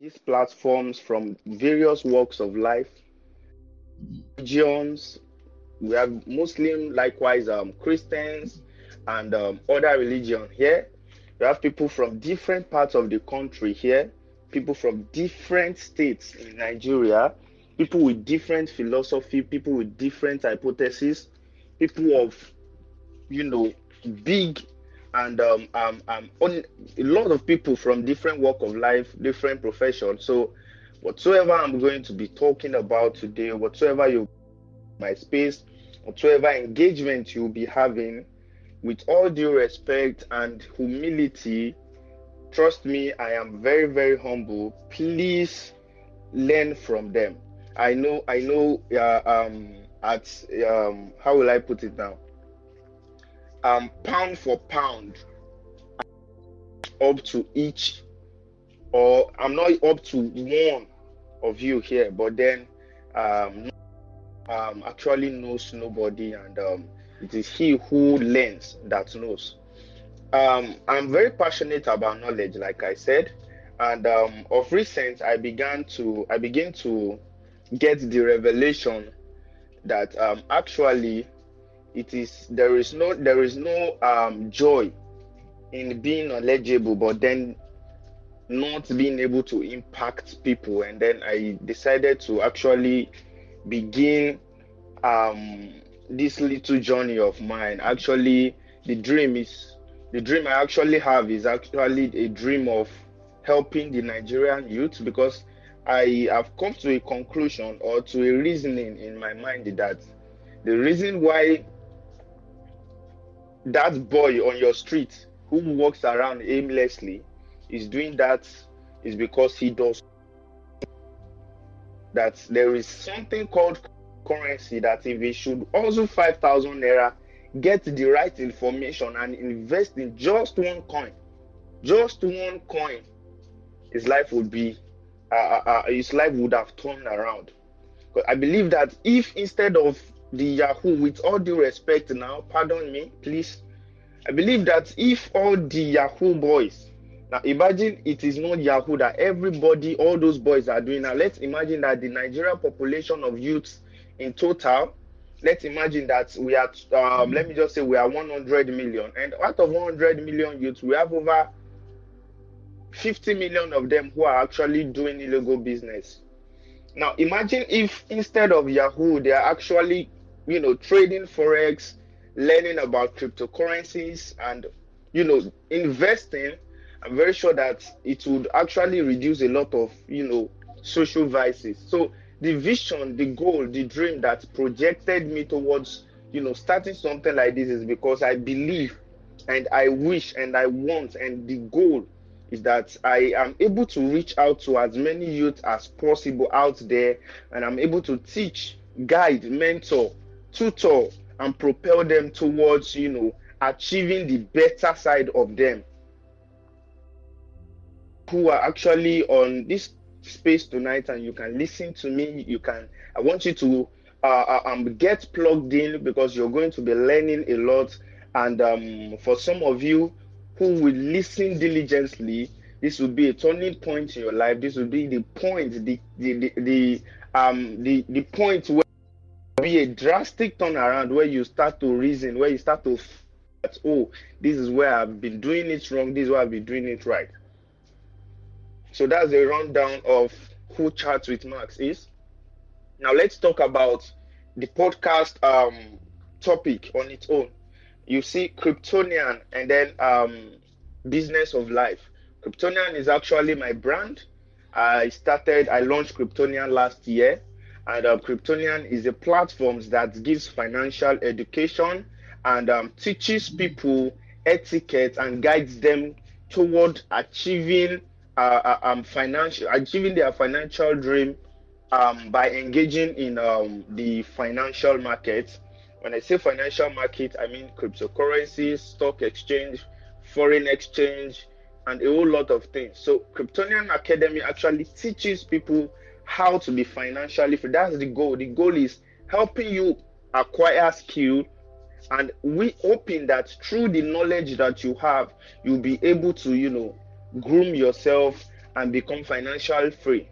these platforms from various walks of life, religions. We have Muslim, likewise um, Christians, and um, other religion here. We have people from different parts of the country here, people from different states in Nigeria, people with different philosophy, people with different hypotheses, people of, you know, big and um, um, um, on, a lot of people from different walk of life, different professions. So, whatsoever I'm going to be talking about today, whatsoever you, my space, whatsoever engagement you'll be having, with all due respect and humility, trust me, I am very, very humble. Please learn from them. I know, I know, uh, um, at, um, how will I put it now? Um, pound for pound, up to each, or I'm not up to one of you here, but then, um, um actually knows nobody and um it is he who learns that knows. Um, I'm very passionate about knowledge, like I said, and um, of recent I began to I begin to get the revelation that um, actually it is there is no there is no um, joy in being knowledgeable, but then not being able to impact people. And then I decided to actually begin um, this little journey of mine actually the dream is the dream i actually have is actually a dream of helping the nigerian youth because i have come to a conclusion or to a reasoning in my mind that the reason why that boy on your street who walks around aimlessly is doing that is because he does that there is something called currency that if he should also 5,000 naira, get the right information and invest in just one coin, just one coin, his life would be, uh, uh, uh his life would have turned around. I believe that if instead of the Yahoo, with all due respect now, pardon me, please, I believe that if all the Yahoo boys, now imagine it is not Yahoo that everybody, all those boys are doing. Now let's imagine that the Nigerian population of youths in total, let's imagine that we are, um, let me just say we are 100 million. And out of 100 million youths, we have over 50 million of them who are actually doing illegal business. Now, imagine if instead of Yahoo, they are actually, you know, trading Forex, learning about cryptocurrencies, and, you know, investing. I'm very sure that it would actually reduce a lot of, you know, social vices. So the vision, the goal, the dream that projected me towards, you know, starting something like this is because I believe and I wish and I want and the goal is that I am able to reach out to as many youth as possible out there and I'm able to teach, guide, mentor, tutor and propel them towards, you know, achieving the better side of them who are actually on this space tonight and you can listen to me. You can, I want you to uh, uh, um, get plugged in because you're going to be learning a lot. And um, for some of you who will listen diligently, this will be a turning point in your life. This will be the point, the the the, the um the, the point where be a drastic turnaround where you start to reason, where you start to that oh, this is where I've been doing it wrong, this is where I've been doing it right. So that's a rundown of who Chats with Max is. Now let's talk about the podcast um, topic on its own. You see Kryptonian and then um, Business of Life. Kryptonian is actually my brand. I started, I launched Kryptonian last year, and uh, Kryptonian is a platform that gives financial education and um, teaches people etiquette and guides them toward achieving uh, uh, um, financial achieving their financial dream um, by engaging in um, the financial market. When I say financial market, I mean cryptocurrencies, stock exchange, foreign exchange, and a whole lot of things. So, Kryptonian Academy actually teaches people how to be financially free. That's the goal. The goal is helping you acquire skill and we hoping that through the knowledge that you have you'll be able to you know groom yourself and become financial free.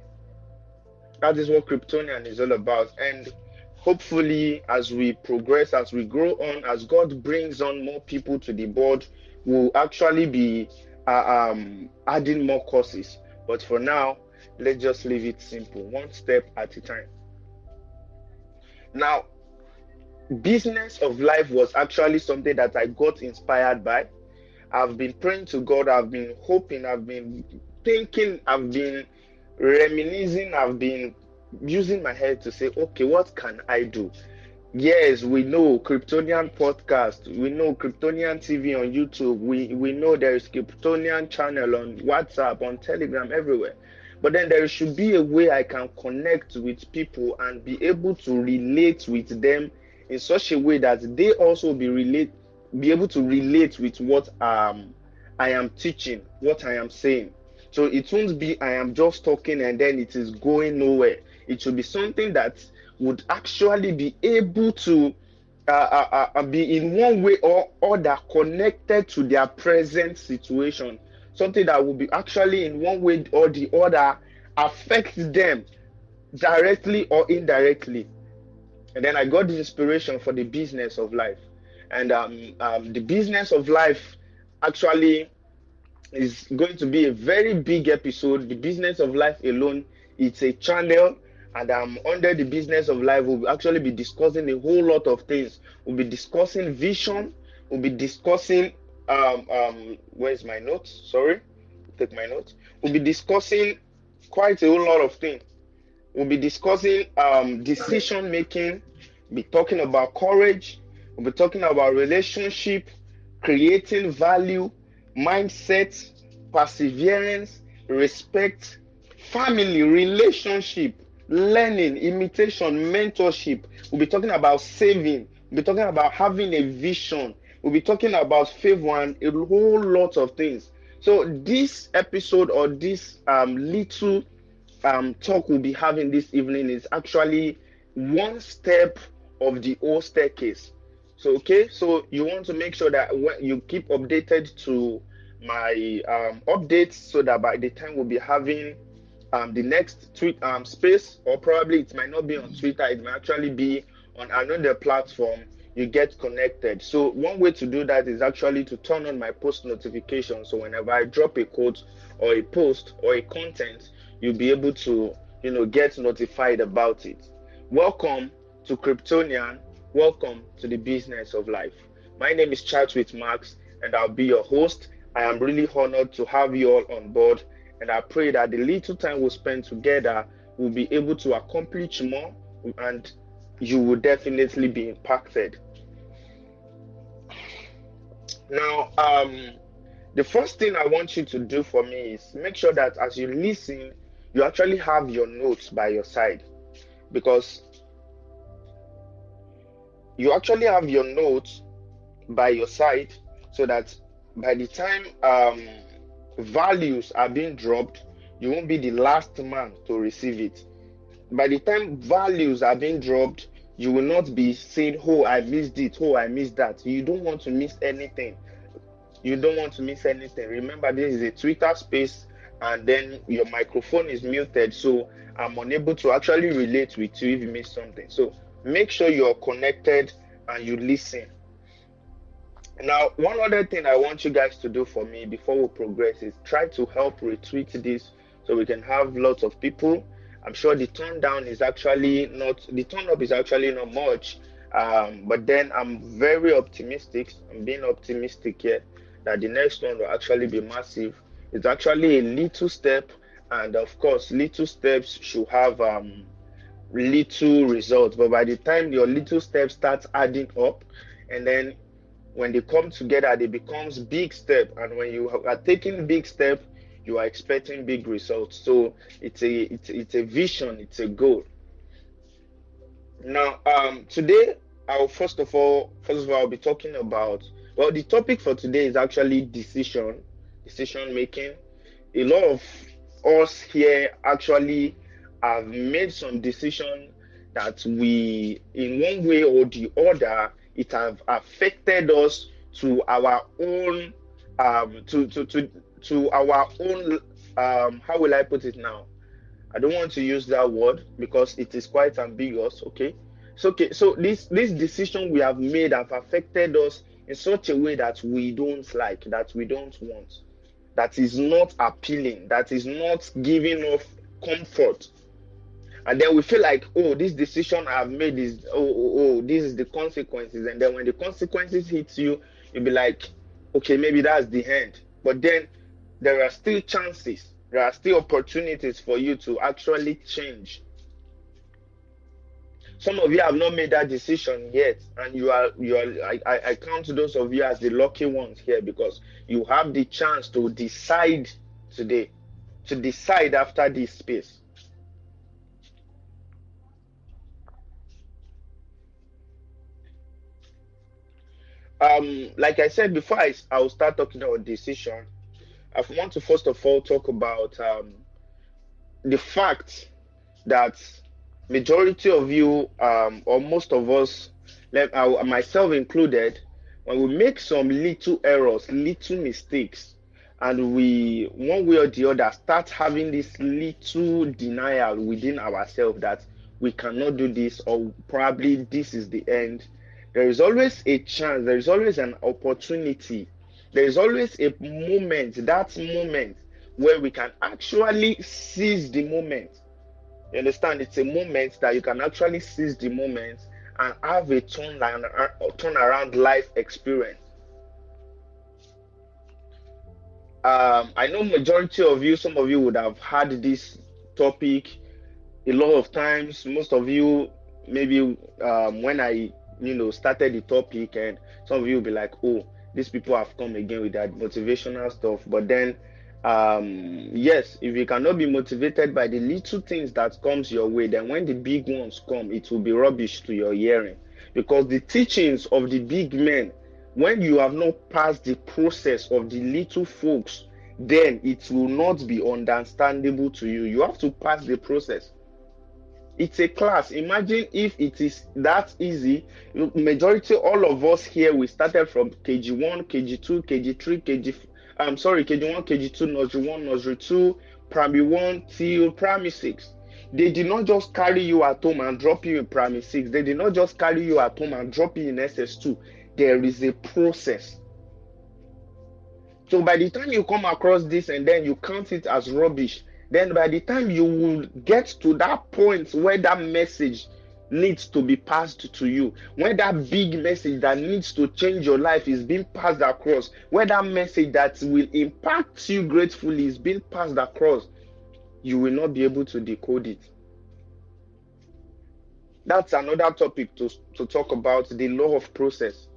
That is what Kryptonian is all about. And hopefully, as we progress, as we grow on, as God brings on more people to the board, we'll actually be uh, um, adding more courses. But for now, let's just leave it simple, one step at a time. Now, business of life was actually something that I got inspired by. I've been praying to God, I've been hoping, I've been thinking, I've been reminiscing, I've been using my head to say, okay, what can I do? Yes, we know Kryptonian podcast, we know Kryptonian TV on YouTube, we, we know there is Kryptonian channel on WhatsApp, on Telegram, everywhere. But then there should be a way I can connect with people and be able to relate with them in such a way that they also be relate be able to relate with what um I am teaching, what I am saying. So it won't be I am just talking and then it is going nowhere. It should be something that would actually be able to uh, uh, uh, be in one way or other connected to their present situation. Something that will be actually in one way or the other affects them directly or indirectly. And then I got the inspiration for the business of life. And um, um, the business of life actually is going to be a very big episode. The business of life alone, it's a channel, and um, under the business of life, we'll actually be discussing a whole lot of things. We'll be discussing vision. We'll be discussing um, um, where's my notes? Sorry, take my notes. We'll be discussing quite a whole lot of things. We'll be discussing um, decision making. Be talking about courage. We'll be talking about relationship, creating value, mindset, perseverance, respect, family, relationship, learning, imitation, mentorship. We'll be talking about saving. We'll be talking about having a vision. We'll be talking about favor and a whole lot of things. So this episode or this um, little um, talk we'll be having this evening is actually one step of the whole staircase. So okay, so you want to make sure that you keep updated to my um, updates so that by the time we'll be having um, the next tweet um, space, or probably it might not be on Twitter, it might actually be on another platform. You get connected. So one way to do that is actually to turn on my post notification. So whenever I drop a quote or a post or a content, you'll be able to you know get notified about it. Welcome to Kryptonian Welcome to the business of life. My name is Chat with Max, and I'll be your host. I am really honored to have you all on board, and I pray that the little time we spend together will be able to accomplish more, and you will definitely be impacted. Now, um, the first thing I want you to do for me is make sure that as you listen, you actually have your notes by your side because you actually have your notes by your side so that by the time um, values are being dropped, you won't be the last man to receive it. By the time values are being dropped, you will not be saying, Oh, I missed it, oh, I missed that. You don't want to miss anything. You don't want to miss anything. Remember, this is a Twitter space, and then your microphone is muted, so I'm unable to actually relate with you if you miss something. So make sure you're connected and you listen. Now, one other thing I want you guys to do for me before we progress is try to help retweet this so we can have lots of people. I'm sure the turn down is actually not the turn up is actually not much, um, but then I'm very optimistic. I'm being optimistic here that the next one will actually be massive. It's actually a little step, and of course, little steps should have um, little results but by the time your little steps start adding up and then when they come together they becomes big step. And when you are taking big step you are expecting big results. So it's a it's, it's a vision it's a goal. Now um today i'll first of all first of all i'll be talking about well the topic for today is actually decision decision making a lot of us here actually have made some decision that we, in one way or the other, it have affected us to our own, um, to to to to our own um how will I put it now? I don't want to use that word because it is quite ambiguous. Okay, so okay, so this this decision we have made have affected us in such a way that we don't like, that we don't want, that is not appealing, that is not giving off comfort. And then we feel like, oh, this decision I've made is oh, oh, oh, this is the consequences. And then when the consequences hit you, you'll be like, okay, maybe that's the end. But then there are still chances, there are still opportunities for you to actually change some of you have not made that decision yet and you are you are I, I count those of you as the lucky ones here because you have the chance to decide today to decide after this space. Um like i said before i i'll start talking about decision i want to first of all talk about um the fact that majority of you, um, or most of us, uh, myself included, when we make some little errors, little mistakes, and we, one way or the other, start having this little denial within ourselves that we cannot do this, or probably this is the end, there is always a chance, there is always an opportunity, there is always a moment, that moment where we can actually seize the moment you understand? It's a moment that you can actually seize the moment and have a turn around, life experience. Um, I know majority of you, some of you would have had this topic a lot of times. Most of you, maybe um, when I, you know, started the topic, and some of you will be like, "Oh, these people have come again with that motivational stuff," but then um yes if you cannot be motivated by the little things that comes your way then when the big ones come it will be rubbish to your hearing. Because the teachings of the big men when you have not passed the process of the little folks then it will not be understandable to you. You have to pass the process. It's a class. Imagine if it is that easy. Majority all of us here we started from kg1 kg2 kg3 kg I'm sorry, KG1, KG2, Nursery 1, Nursery 2, Primary 1 till Primary 6. They did not just carry you at home and drop you in Primary 6. They did not just carry you at home and drop you in SS2. There is a process. So by the time you come across this and then you count it as rubbish, then by the time you will get to that point where that message needs to be passed to you, when that big message that needs to change your life is being passed across, when that message that will impact you gratefully is being passed across, you will not be able to decode it. That's another topic to, to talk about the law of process.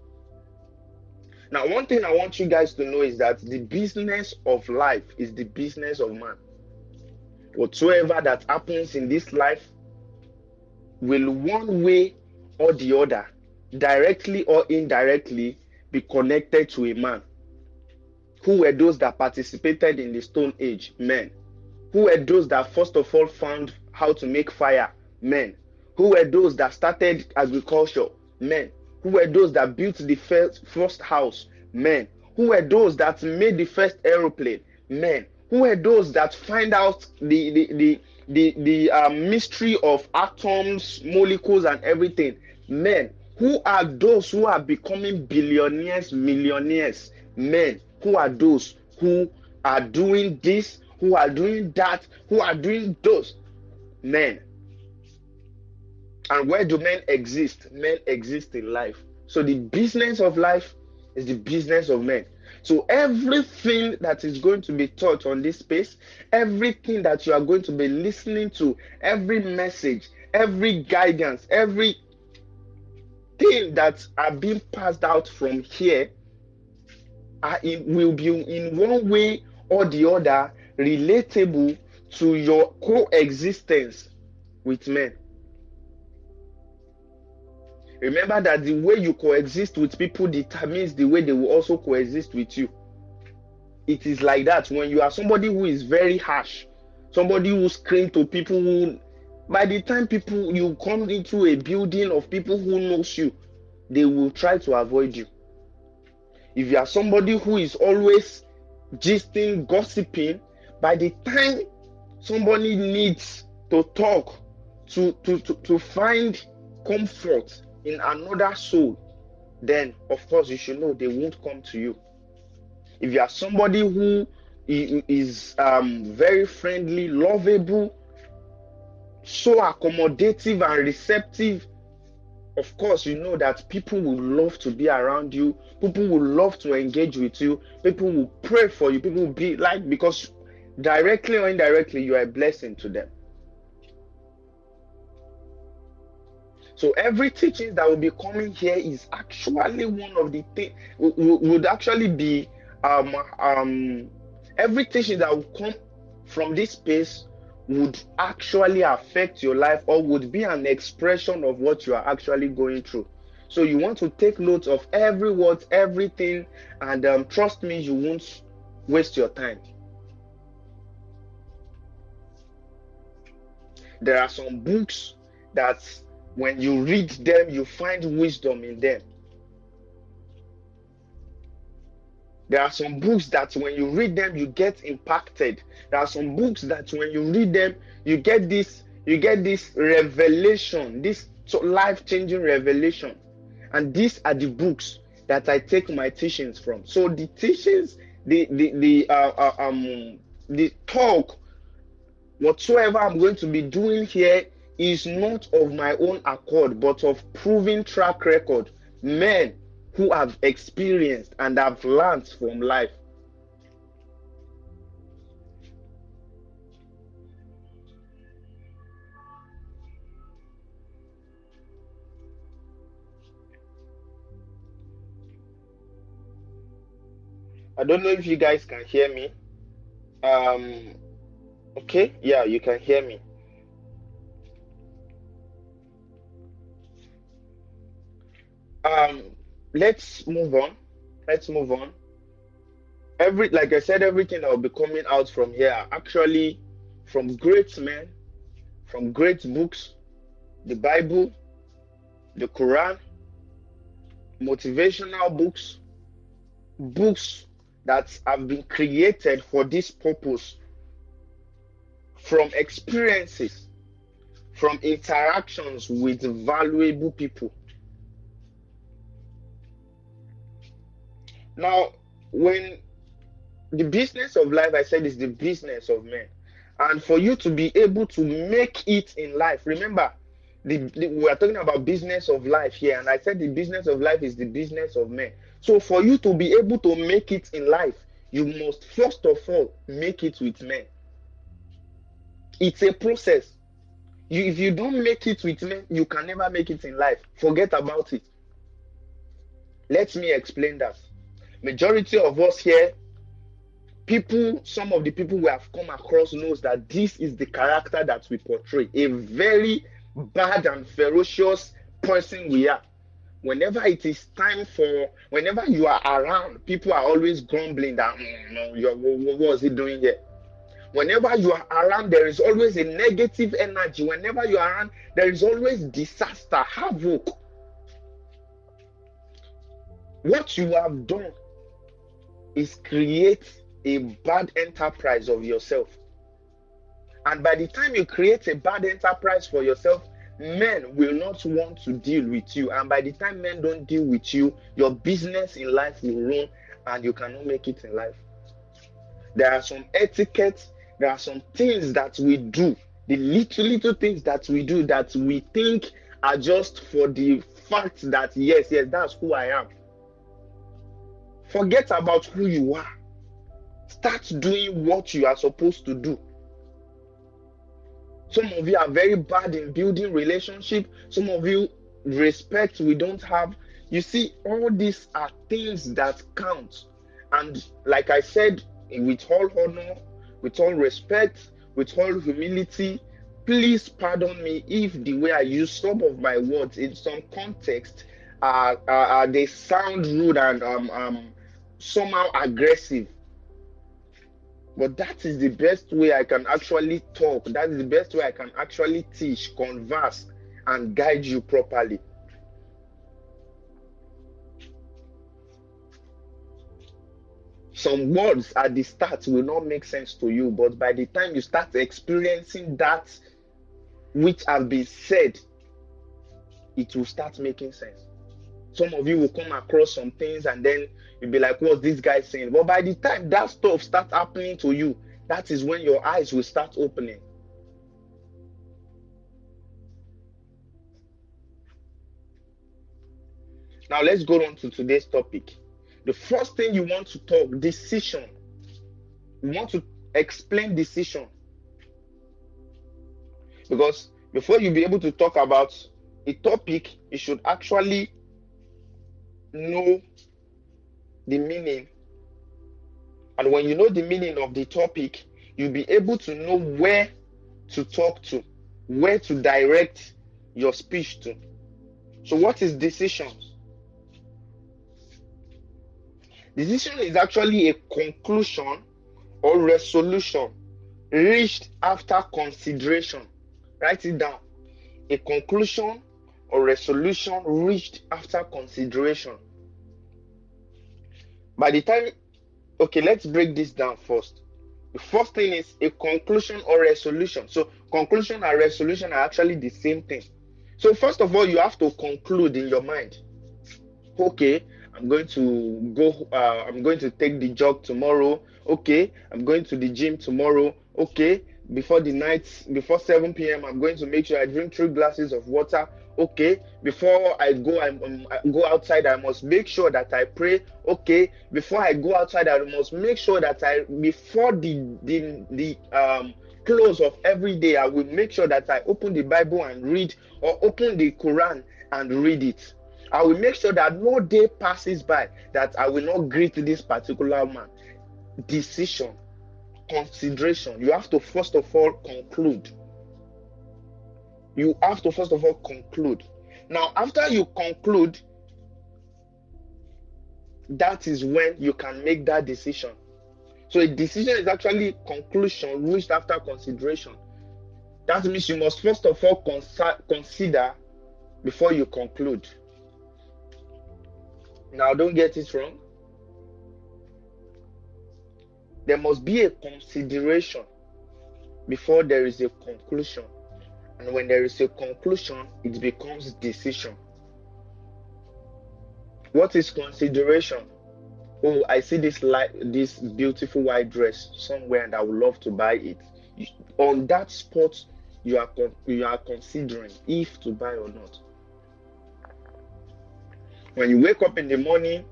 Now, one thing I want you guys to know is that the business of life is the business of man. Whatsoever that happens in this life will one way or the other, directly or indirectly, be connected to a man. Who were those that participated in the Stone Age? Men. Who were those that first of all found how to make fire? Men. Who were those that started agriculture? Men. Who were those that built the first, first house? Men. Who were those that made the first aeroplane? Men. Who were those that find out the, the, the, the the uh, mystery of atoms, molecules, and everything. Men, who are those who are becoming billionaires, millionaires? Men, who are those who are doing this, who are doing that, who are doing those? Men. And where do men exist? Men exist in life. So the business of life is the business of men. So everything that is going to be taught on this space, everything that you are going to be listening to, every message, every guidance, every thing that are being passed out from here are in, will be in one way or the other relatable to your coexistence with men. Remember that the way you coexist with people determines the way they will also coexist with you. It is like that when you are somebody who is very harsh, somebody who screams to people who, by the time people you come into a building of people who knows you, they will try to avoid you. If you are somebody who is always gisting, gossiping, by the time somebody needs to talk, to, to, to, to find comfort in another soul, then of course you should know they won't come to you. If you are somebody who is um, very friendly, lovable, so accommodative and receptive, of course, you know that people will love to be around you. People will love to engage with you. People will pray for you. People will be like, because directly or indirectly, you are a blessing to them. So every teaching that will be coming here is actually one of the things would actually be um um every teaching that will come from this space would actually affect your life or would be an expression of what you are actually going through. So you want to take note of every word, everything, and um, trust me, you won't waste your time. There are some books that when you read them, you find wisdom in them. There are some books that when you read them, you get impacted. There are some books that when you read them, you get this, you get this revelation, this life-changing revelation. And these are the books that I take my teachings from. So the teachings, the the the uh, uh, um the talk, whatsoever I'm going to be doing here is not of my own accord, but of proven track record. Men who have experienced and have learned from life. I don't know if you guys can hear me. Um, okay, yeah, you can hear me. Um, let's move on. Let's move on. Every like I said, everything that will be coming out from here actually from great men, from great books, the Bible, the Quran, motivational books, books that have been created for this purpose, from experiences, from interactions with valuable people. Now, when the business of life, I said, is the business of men. And for you to be able to make it in life, remember, the, the, we are talking about business of life here, and I said the business of life is the business of men. So for you to be able to make it in life, you must first of all make it with men. It's a process. You, if you don't make it with men, you can never make it in life. Forget about it. Let me explain that majority of us here people some of the people we have come across knows that this is the character that we portray. A very bad and ferocious person we are. Whenever it is time for whenever you are around people are always grumbling that mm, no you're, what, what was he doing here? Whenever you are around there is always a negative energy. Whenever you are around there is always disaster havoc. What you have done is create a bad enterprise of yourself. And by the time you create a bad enterprise for yourself, men will not want to deal with you. And by the time men don't deal with you, your business in life will run and you cannot make it in life. There are some etiquettes, there are some things that we do, the little, little things that we do that we think are just for the fact that, yes, yes, that's who I am. Forget about who you are. Start doing what you are supposed to do. Some of you are very bad in building relationship. Some of you respect we don't have. You see, all these are things that count. And like I said, with all honor, with all respect, with all humility, please pardon me if the way I use some of my words in some context uh, uh, uh they sound rude and um, um, somehow aggressive. But that is the best way I can actually talk. That is the best way I can actually teach, converse, and guide you properly. some words at the start will not make sense to you, but by the time you start experiencing that which has been said, it will start making sense. Some of you will come across some things and then you'll be like, What's this guy saying? But by the time that stuff starts happening to you, that is when your eyes will start opening. Now let's go on to today's topic. The first thing you want to talk decision. You want to explain decision. Because before you be able to talk about a topic, you should actually know the meaning. And when you know the meaning of the topic, you'll be able to know where to talk to, where to direct your speech to. So, what is decisions? Decision is actually a conclusion or resolution reached after consideration. Write it down. A conclusion or resolution reached after consideration. By the time, okay, let's break this down first. The first thing is a conclusion or resolution. So, conclusion and resolution are actually the same thing. So, first of all, you have to conclude in your mind. Okay, I'm going to go. Uh, I'm going to take the jog tomorrow. Okay, I'm going to the gym tomorrow. Okay, before the night, before 7 p.m., I'm going to make sure I drink three glasses of water okay before i go um, I go outside i must make sure that i pray okay. Before i go outside i must make sure that i before the the the um close of every day i will make sure that i open the bible and read or open the quran and read it. I will make sure that no day passes by that i will not greet this particular man. Decision consideration you have to first of all conclude you have to first of all conclude. Now, after you conclude, that is when you can make that decision. So a decision is actually conclusion reached after consideration. That means you must first of all consider before you conclude. Now, don't get it wrong. There must be a consideration before there is a conclusion. And when there is a conclusion, it becomes decision. What is consideration? Oh, I see this light, this beautiful white dress somewhere, and I would love to buy it. On that spot, you are you are considering if to buy or not. When you wake up in the morning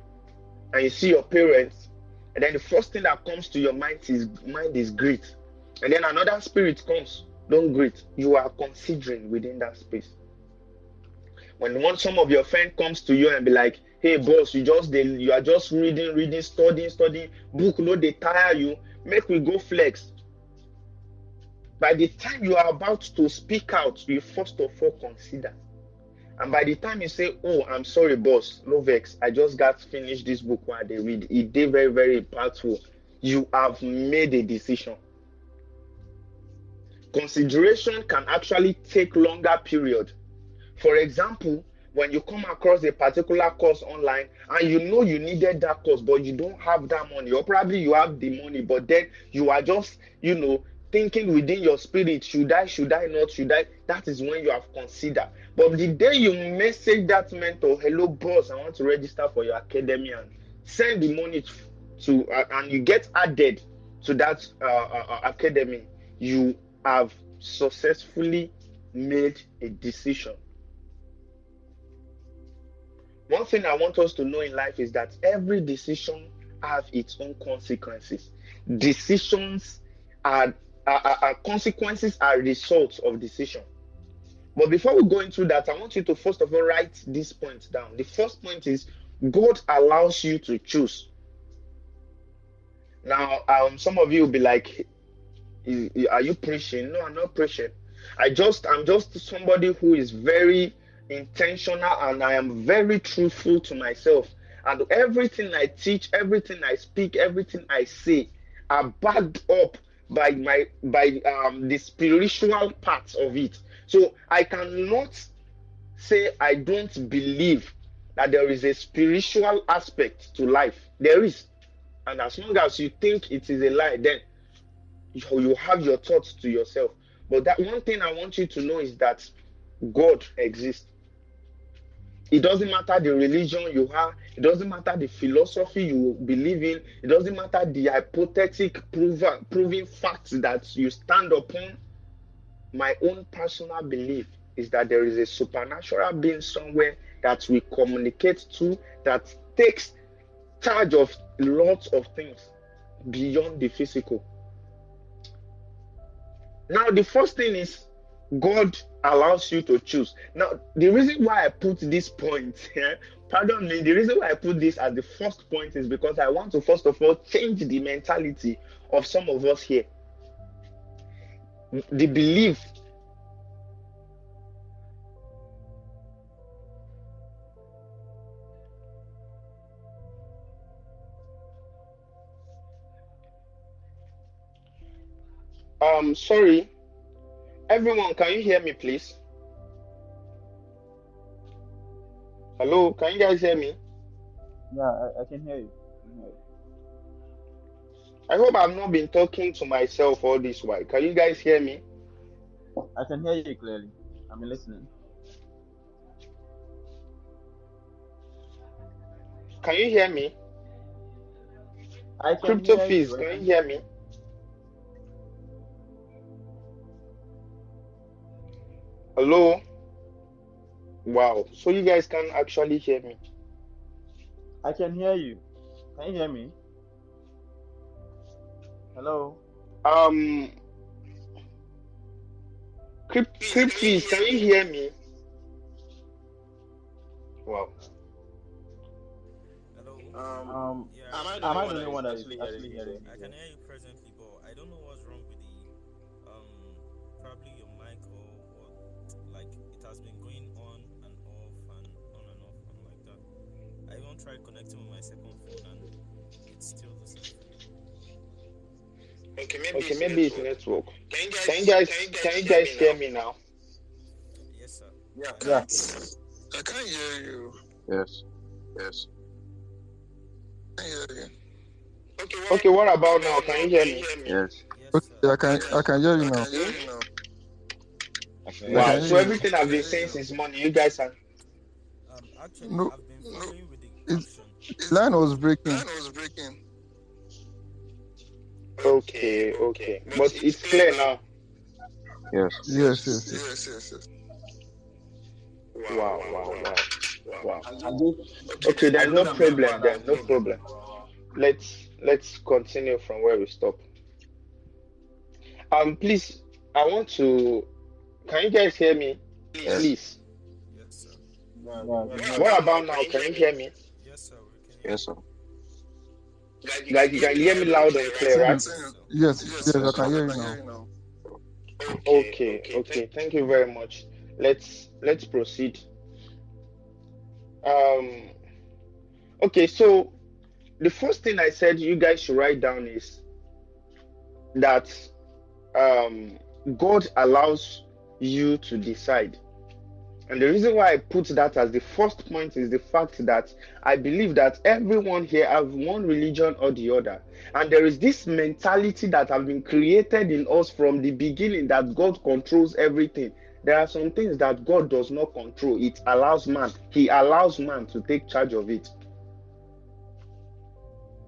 and you see your parents, and then the first thing that comes to your mind is mind is great, and then another spirit comes don't greet. You are considering within that space. When one some of your friend comes to you and be like, "Hey, boss, you just they, you are just reading, reading, studying, studying. Book no, they tire you. Make we go flex." By the time you are about to speak out, you first of all consider. And by the time you say, "Oh, I'm sorry, boss, no vex. I just got finished this book while they read. It did very, very impactful." You have made a decision consideration can actually take longer period. For example when you come across a particular course online and you know you needed that course but you don't have that money or probably you have the money but then you are just you know thinking within your spirit should i should i not should i? That is when you have considered. But the day you message that mentor hello boss i want to register for your academy and send the money to, uh, and you get added to that uh, uh, uh academy you have successfully made a decision. One thing I want us to know in life is that every decision has its own consequences. Decisions are, are, are consequences are results of decision. But before we go into that, I want you to first of all write this point down. The first point is God allows you to choose. Now, um, some of you will be like, are you preaching? No, I'm not preaching. I just I'm just somebody who is very intentional and I am very truthful to myself. And everything I teach, everything I speak, everything I say are backed up by my by um the spiritual parts of it. So I cannot say I don't believe that there is a spiritual aspect to life. There is. And as long as you think it is a lie, then you, have your thoughts to yourself. But that one thing I want you to know is that God exists. It doesn't matter the religion you have, it doesn't matter the philosophy you believe in, it doesn't matter the hypothetic proven, proven facts that you stand upon. My own personal belief is that there is a supernatural being somewhere that we communicate to that takes charge of lots of things beyond the physical. Now, the first thing is God allows you to choose. Now, the reason why I put this point pardon me, the reason why I put this as the first point is because I want to first of all change the mentality of some of us here. The belief Um, sorry. Everyone, can you hear me, please? Hello, can you guys hear me? Yeah, I, I can hear you. I, hear you. I hope I've not been talking to myself all this while. Can you guys hear me? I can hear you clearly. I'm listening. Can you hear me? I can Crypto hear fees, you. Can you hear me? Hello? Wow. So you guys can actually hear me. I can hear you. Can you hear me? Hello? Um Crypt Crypt can you hear me? Wow. Hello. Um, um yeah, Am I am the only one that is actually hearing I can hear you tried connecting with my second phone and it's still the same. Okay, maybe, Okay, it's maybe it's network. network. Can you guys, Can you guys can you guys hear me now? Yes, sir. Yeah. Yeah. I can't hear you. Yes. Yes. I can hear you. Okay, Okay, what about now? Can you hear me? Yes. Yes, Okay. I can I can hear you I now. can hear you now. Wow. So everything I've been saying since morning, you guys are Um actually No. I've been following with It's- Line was breaking. Line was breaking. okay, okay. But it's clear now. Yes. Yes, yes, yes. Yes, yes, yes. Wow, wow, wow. Wow. I just Okay, there's no problem then, no problem. Let's let's continue from where we stop. Um please I want to can you guys hear me? Please. Yes, sir. yeah, yeah. What about now? Can you hear me? Yes, sir. We can hear Yes, sir. Like you can hear me loud and clear, right? you, sir. Yes, yes, I can hear you now. now. Okay, okay. Thank you very much. Let's let's proceed. Um okay, so the first thing I said you guys should write down is that um God allows you to decide. And the reason why I put that as the first point is the fact that I believe that everyone here have one religion or the other. And there is this mentality that have been created in us from the beginning that God controls everything. There are some things that God does not control. It allows man. He allows man to take charge of it.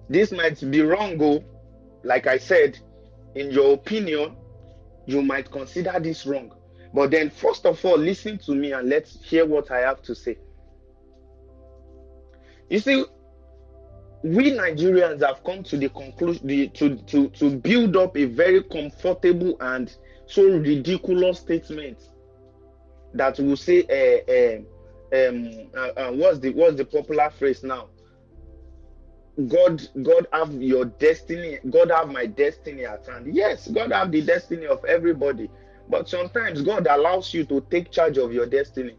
This might be wrong, oh, like I said, in your opinion, you might consider this wrong. But then, first of all, listen to me and let's hear what I have to say. You see, we Nigerians have come to the conclusion the, to, to, to build up a very comfortable and so ridiculous statement that will say, uh, um, um, uh, uh, what's the what's the popular phrase now? God, God have your destiny. God have my destiny at hand. Yes, God have the destiny of everybody, but sometimes God allows you to take charge of your destiny.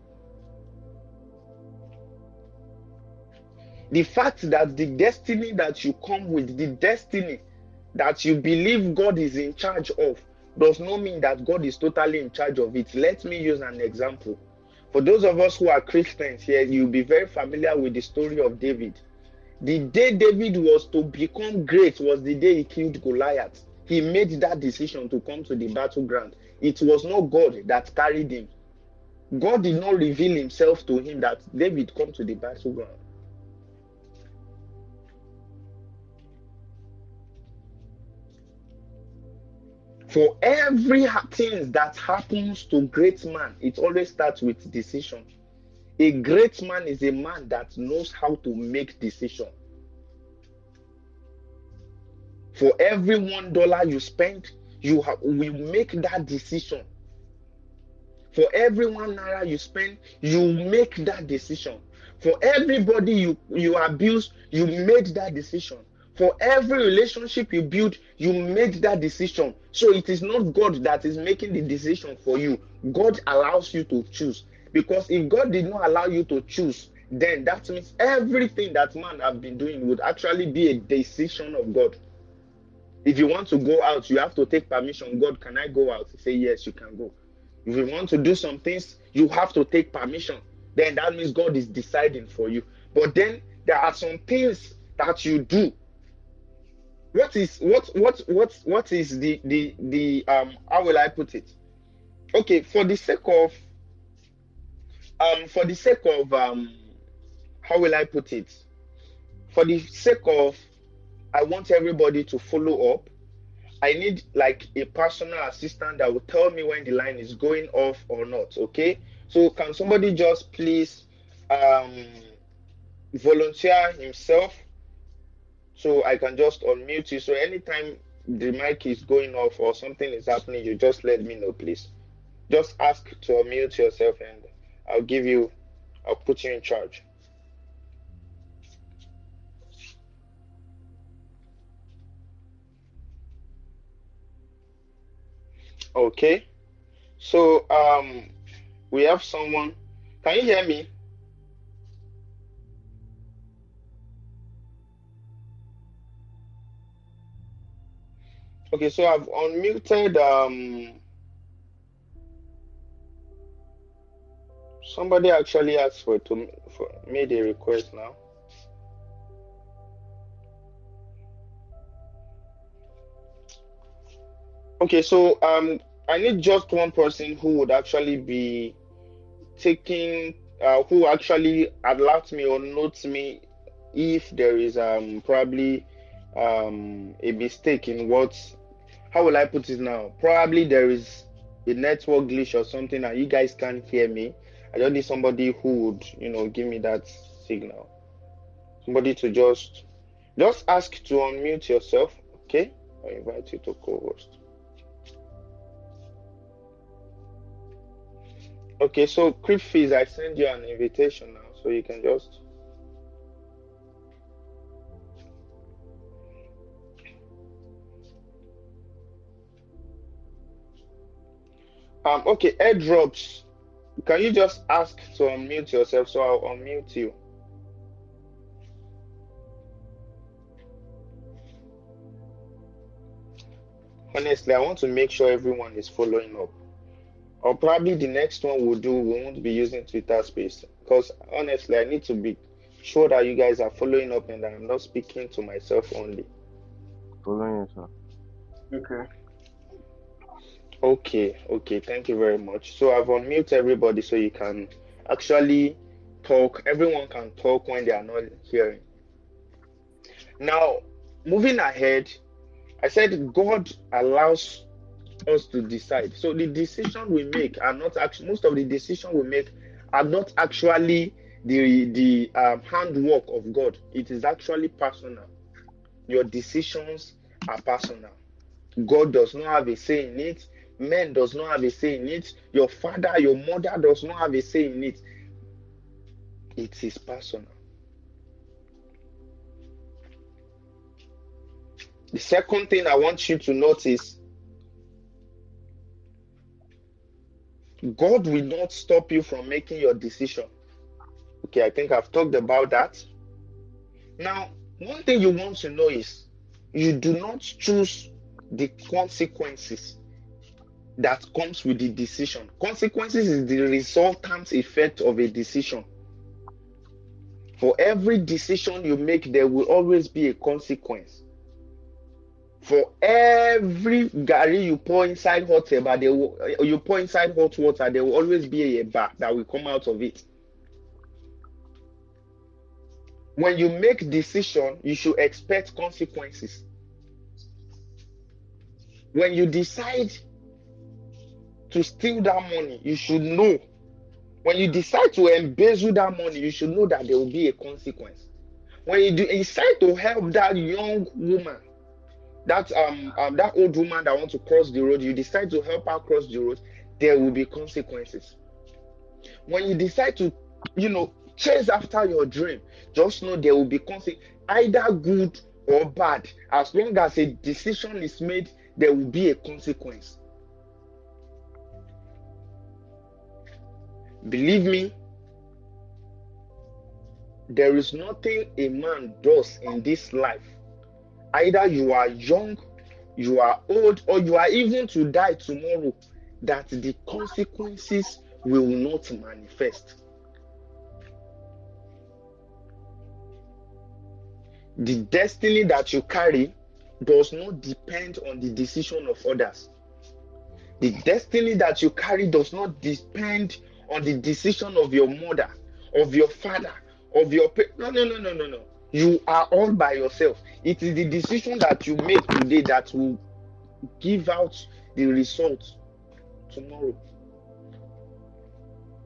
The fact that the destiny that you come with, the destiny that you believe God is in charge of, does not mean that God is totally in charge of it. Let me use an example. For those of us who are Christians here, you'll be very familiar with the story of David. The day David was to become great was the day he killed Goliath. He made that decision to come to the battleground. It was not God that carried him. God did not reveal himself to him that David come to the battleground. For every thing that happens to great man, it always starts with decision. A great man is a man that knows how to make decision. For every one dollar you spend, you have will make that decision. For every one naira you spend, you make that decision. For everybody you you abuse, you made that decision. For every relationship you build, you made that decision. So it is not God that is making the decision for you. God allows you to choose. Because if God did not allow you to choose, then that means everything that man have been doing would actually be a decision of God. If you want to go out, you have to take permission. God, can I go out? Say yes, you can go. If you want to do some things, you have to take permission. Then that means God is deciding for you. But then there are some things that you do. What is what what what what is the the the um how will I put it? Okay, for the sake of um for the sake of um how will I put it? For the sake of I want everybody to follow up. I need like a personal assistant that will tell me when the line is going off or not. Okay. So can somebody just please um volunteer himself so I can just unmute you. So anytime the mic is going off or something is happening, you just let me know, please. Just ask to unmute yourself and I'll give you I'll put you in charge. Okay. So um we have someone. Can you hear me? Okay, so I've unmuted um somebody actually asked for to for made a request now. Okay, so um I need just one person who would actually be taking uh who actually alert me or note me if there is um probably um a mistake in what how will I put it now? Probably there is a network glitch or something and you guys can't hear me. I just need somebody who would, you know, give me that signal. Somebody to just just ask to unmute yourself, okay? I invite you to co-host. Okay, so Crip Fizz, I send you an invitation now, so you can just um okay, airdrops. Can you just ask to unmute yourself so I'll unmute you? Honestly, I want to make sure everyone is following up. Or probably the next one we'll do, we won't be using Twitter Space. Because honestly, I need to be sure that you guys are following up and that I'm not speaking to myself only. Following you, sir. Okay. Okay, okay, thank you very much. So I've unmuted everybody so you can actually talk. Everyone can talk when they are not hearing. Now, moving ahead, I said God allows us to decide. So the decision we make are not actually most of the decision we make are not actually the the um, handwork of God. It is actually personal. Your decisions are personal. God does not have a say in it. Man does not have a say in it. Your father, your mother does not have a say in it. It is personal. The second thing I want you to notice God will not stop you from making your decision. Okay, I think I've talked about that. Now, one thing you want to know is you do not choose the consequences that comes with the decision. Consequences is the resultant effect of a decision. For every decision you make, there will always be a consequence. For every gari you pour inside hot eba, there will, uh, you pour inside hot water, there will always be a eba that will come out of it. When you make decision, you should expect consequences. When you decide to steal that money, you should know. When you decide to embezzle that money, you should know that there will be a consequence. When you decide to help that young woman, that um, um that old woman that wants to cross the road, you decide to help her cross the road, there will be consequences. When you decide to, you know, chase after your dream, just know there will be consequences, either good or bad. As long as a decision is made, there will be a consequence. Believe me, there is nothing a man does in this life. Either you are young, you are old, or you are even to die tomorrow, that the consequences will not manifest. The destiny that you carry does not depend on the decision of others. The destiny that you carry does not depend on the decision of your mother, of your father, of your pa- no no no no no no. You are all by yourself. It is the decision that you make today that will give out the result tomorrow.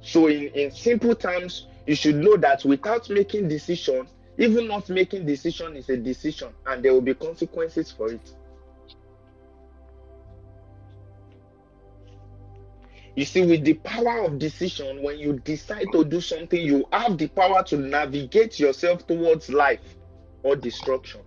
So in, in simple terms, you should know that without making decision, even not making decision is a decision, and there will be consequences for it. You see, with the power of decision, when you decide to do something, you have the power to navigate yourself towards life or destruction.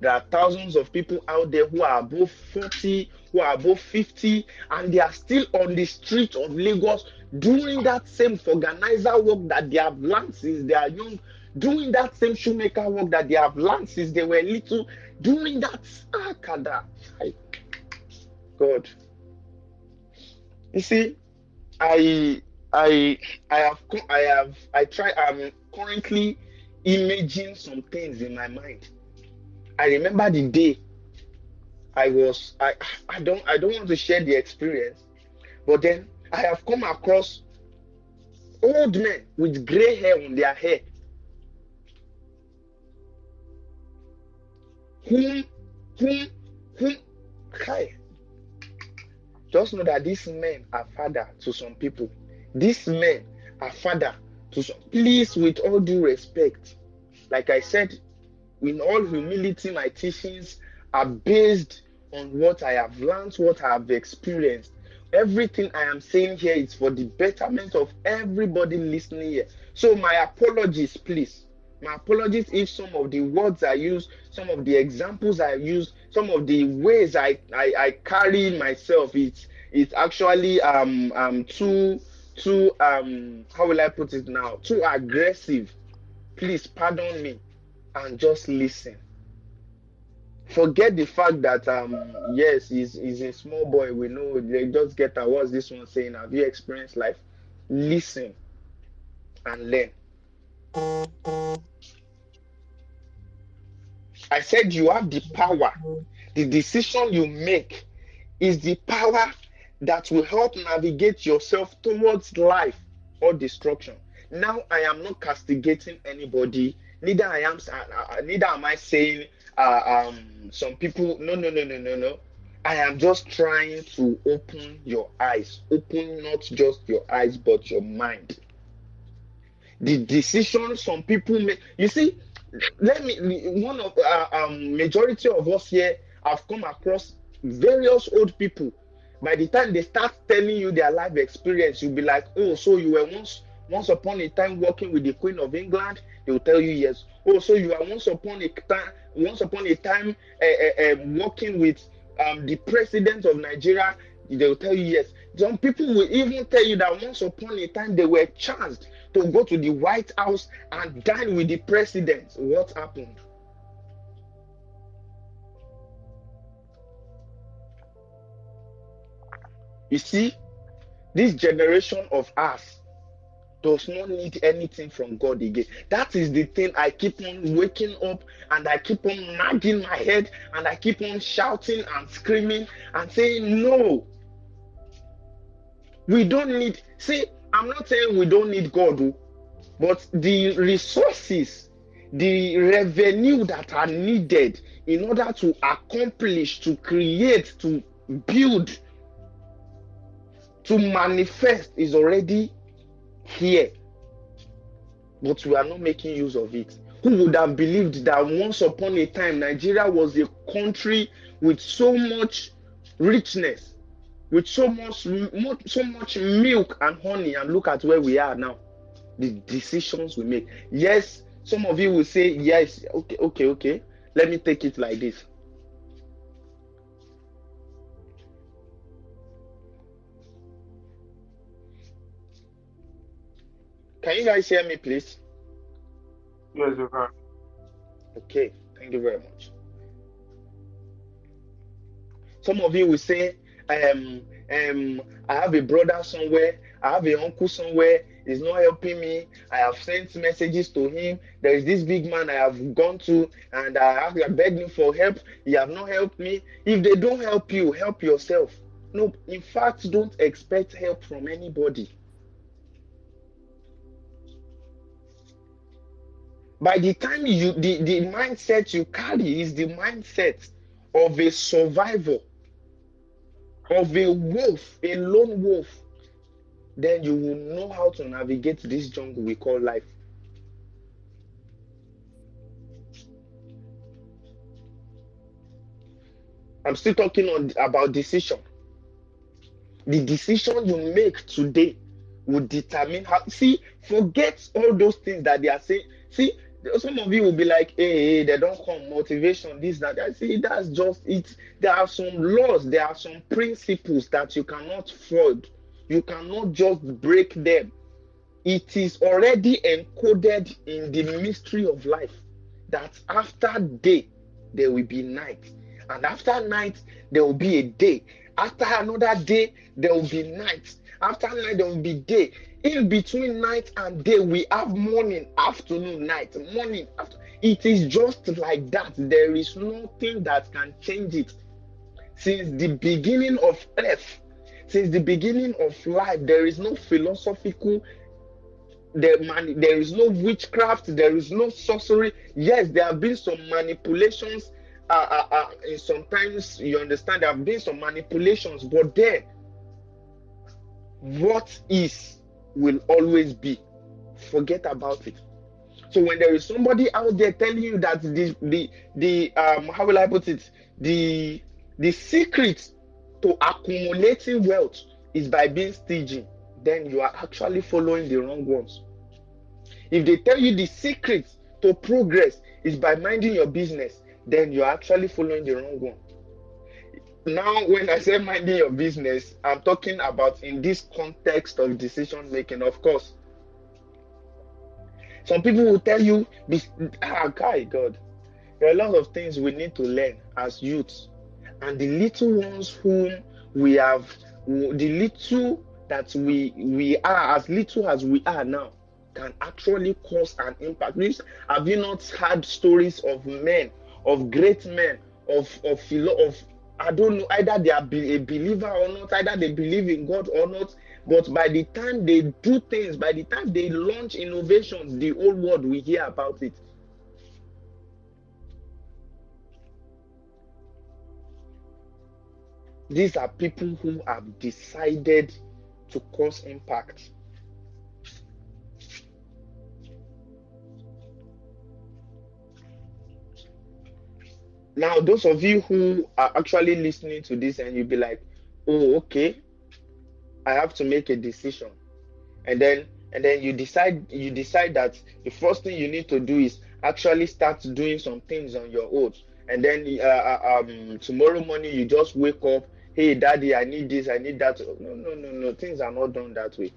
There are thousands of people out there who are above 40, who are above 50, and they are still on the street of Lagos doing that same organizer work that they have learned since they are young, doing that same shoemaker work that they have learned since they were little, doing that. God. You see, I I I have I have I try I'm currently imaging some things in my mind. I remember the day I was I I don't I don't want to share the experience, but then I have come across old men with gray hair on their hair whom whom whom kai just know that these men are father to some people. These men are father to some please with all due respect like i said in all humility my teachings are based on what i have learned what i have experienced. Everything i am saying here is for the betterment of everybody listening here. So my apologies please my apologies if some of the words i use some of the examples i use some of the ways i i, I carry myself it's it's actually um um too too um how will i put it now? Too aggressive. Please pardon me and just listen. Forget the fact that um yes he's, he's a small boy we know they just get that what's this one saying? Have you experienced life? Listen and learn I said you have the power. The decision you make is the power that will help navigate yourself towards life or destruction. Now I am not castigating anybody. Neither I am. Uh, uh, neither am I saying uh, um, some people. No, no, no, no, no, no. I am just trying to open your eyes. Open not just your eyes, but your mind. The decision some people make. You see, let me one of uh, um majority of us here have come across various old people. By the time they start telling you their life experience you'll be like oh so you were once once upon a time working with the queen of england? They will tell you yes. Oh so you are once upon a time once upon a time uh, uh, working with um the president of nigeria? They will tell you yes. Some people will even tell you that once upon a time they were chanced to go to the White House and dine with the president. What happened? You see, this generation of us, does not need anything from God again. That is the thing I keep on waking up and I keep on nagging my head and I keep on shouting and screaming and saying, No, we don't need. See, I'm not saying we don't need God, oh, but the resources, the revenue that are needed in order to accomplish, to create, to build, to manifest is already here. But we are not making use of it. Who would have believed that once upon a time Nigeria was a country with so much richness, with so much so much milk and honey, and look at where we are now. The decisions we make. Yes, some of you will say, Yes, okay, okay, okay. Let me take it like this. Can you guys hear me, please? Yes, you can. Okay, thank you very much. Some of you will say, um, um, I have a brother somewhere, I have a uncle somewhere, he's not helping me. I have sent messages to him. There is this big man I have gone to, and I have begged him for help. He have not helped me. If they don't help you, help yourself. No, in fact, don't expect help from anybody. by the time you the, the mindset you carry is the mindset of a survivor of a wolf a lone wolf then you will know how to navigate this jungle we call life. I'm still talking on about decision. The decision you make today will determine how see forget all those things that they are saying. See some of you will be like, hey, hey, they don't come motivation, this, that. I see that's just it. There are some laws, there are some principles that you cannot fraud. You cannot just break them. It is already encoded in the mystery of life that after day there will be night, and after night there will be a day. After another day there will be night. After night there will be day in between night and day we have morning afternoon night morning after it is just like that. There is nothing that can change it. Since the beginning of earth since the beginning of life there is no philosophical there, man, there is no witchcraft there is no sorcery. Yes there have been some manipulations uh, uh, uh, sometimes you understand there have been some manipulations but then what is will always be. Forget about it. So when there is somebody out there telling you that the the the um how will I put it the the secret to accumulating wealth is by being stingy, then you are actually following the wrong ones. If they tell you the secret to progress is by minding your business, then you're actually following the wrong one now when i say minding your business i'm talking about in this context of decision making of course. Some people will tell you ah guy god. There are a lot of things we need to learn as youths. And the little ones whom we have the little that we we are as little as we are now can actually cause an impact. Have you not heard stories of men of great men of of of I don't know either they are be a believer or not, either they believe in God or not. But by the time they do things, by the time they launch innovations, the whole world will hear about it. These are people who have decided to cause impact. Now, those of you who are actually listening to this and you'll be like, oh, okay, I have to make a decision. And then and then you decide you decide that the first thing you need to do is actually start doing some things on your own. And then uh, uh um, tomorrow morning you just wake up, hey daddy, I need this, I need that. No, no, no, no. Things are not done that way.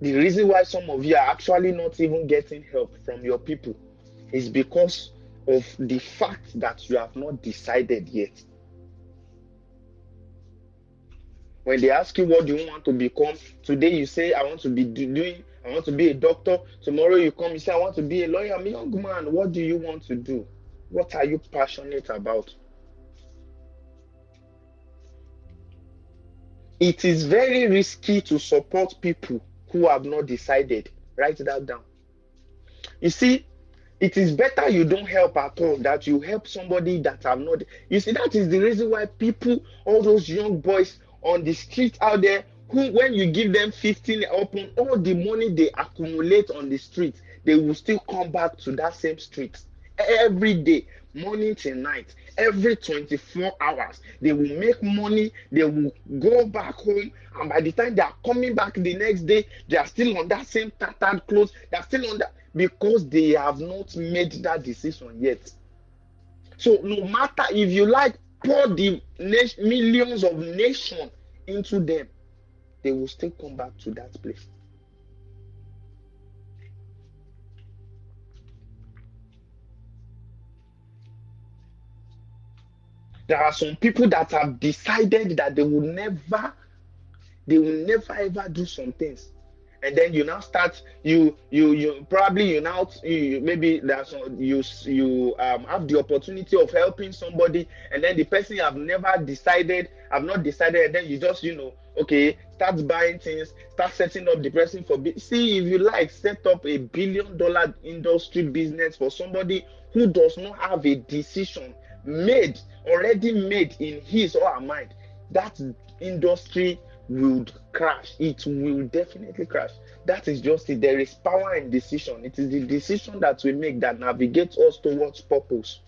The reason why some of you are actually not even getting help from your people is because of the fact that you have not decided yet. When they ask you what do you want to become, today you say I want to be doing, I want to be a doctor. Tomorrow you come, you say I want to be a lawyer. I'm a young man. What do you want to do? What are you passionate about? It is very risky to support people who have not decided. Write that down. You see, it is better you don't help at all that you help somebody that have not. You see, that is the reason why people, all those young boys on the street out there, who when you give them 15 upon all the money they accumulate on the street, they will still come back to that same street every day, morning till night, every 24 hours. They will make money, they will go back home, and by the time they are coming back the next day, they are still on that same tattered clothes, they are still on that because they have not made that decision yet. So no matter if you like pour the millions of nation into them, they will still come back to that place. There are some people that have decided that they will never, they will never ever do some things. And then you now start, you you you probably you now you, maybe some, you you um have the opportunity of helping somebody, and then the person have never decided, have not decided, and then you just you know okay start buying things, start setting up the person for see if you like set up a billion dollar industry business for somebody who does not have a decision made already made in his or her mind that industry will crash. It will definitely crash. That is just it. There is power in decision. It is the decision that we make that navigates us towards purpose.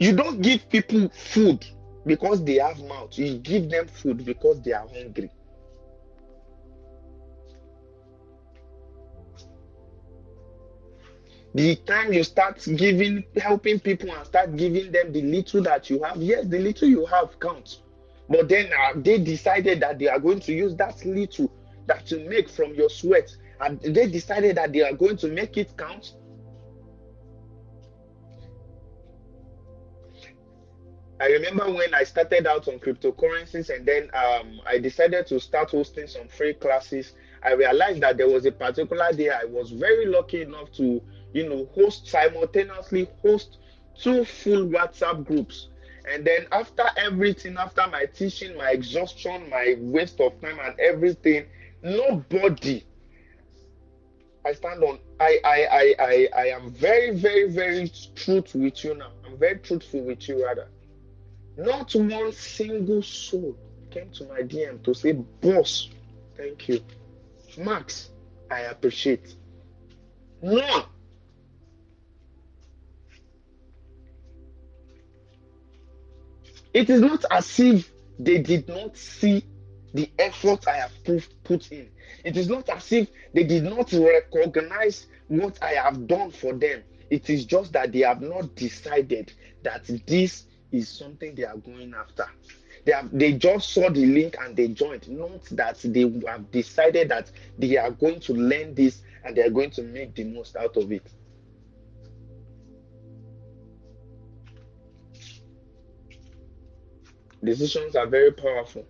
You don't give people food because they have mouth. You give them food because they are hungry the time you start giving helping people and start giving them the little that you have yes the little you have counts but then uh, they decided that they are going to use that little that you make from your sweat and they decided that they are going to make it count I remember when I started out on cryptocurrencies and then um, I decided to start hosting some free classes. I realized that there was a particular day I was very lucky enough to, you know, host simultaneously host two full WhatsApp groups. And then after everything, after my teaching, my exhaustion, my waste of time and everything, nobody I stand on I I I I, I am very, very, very truth with you now. I'm very truthful with you rather. Not one single soul came to my DM to say, Boss, thank you. Max, I appreciate. None. It is not as if they did not see the effort I have put, in. It is not as if they did not recognize what I have done for them. It is just that they have not decided that this is something they are going after. They have they just saw the link and they joined, not that they have decided that they are going to learn this and they are going to make the most out of it. Decisions are very powerful.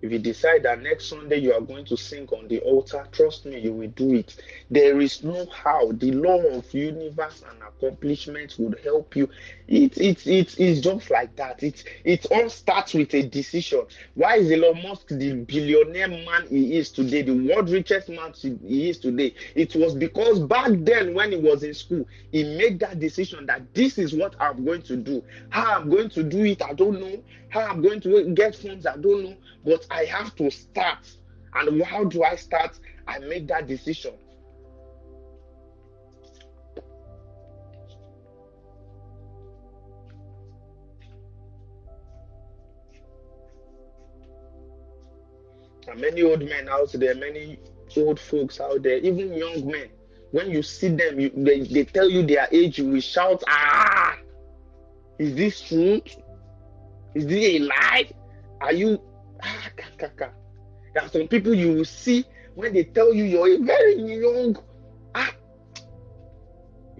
If you decide that next Sunday you are going to sing on the altar, trust me, you will do it. There is no how. The law of universe and accomplishment would help you. It it it is just like that. It it all starts with a decision. Why is Elon Musk the billionaire man he is today, the world richest man he is today? It was because back then when he was in school, he made that decision that this is what I'm going to do. How I'm going to do it, I don't know. How I'm going to get funds, I don't know. But I have to start. And how do I start? I make that decision. And many old men out there, many old folks out there, even young men, when you see them, you, they, they tell you their age, you will shout, Ah, is this truth? Is this a lie? Are you there are some people you will see when they tell you you're very young. Ah,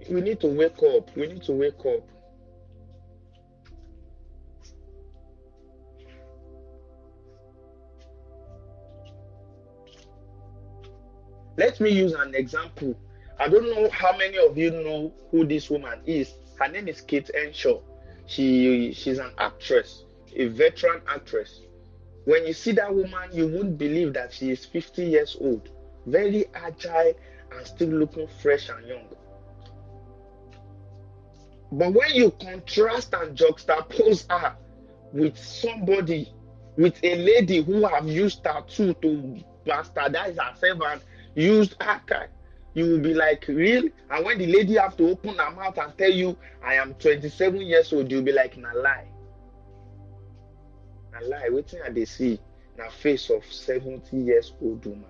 we need to wake up. We need to wake up. Let me use an example. I don't know how many of you know who this woman is. Her name is Kate Henshaw. She she's an actress, a veteran actress. When you see that woman, you wouldn't believe that she is 50 years old, very agile and still looking fresh and young. But when you contrast and juxtapose her with somebody, with a lady who have used tattoo to bastardize herself and used her, you will be like, real? And when the lady have to open her mouth and tell you, I am 27 years old, you'll be like, na lie. Na lie. Waiting at they see na face of 70 years old woman.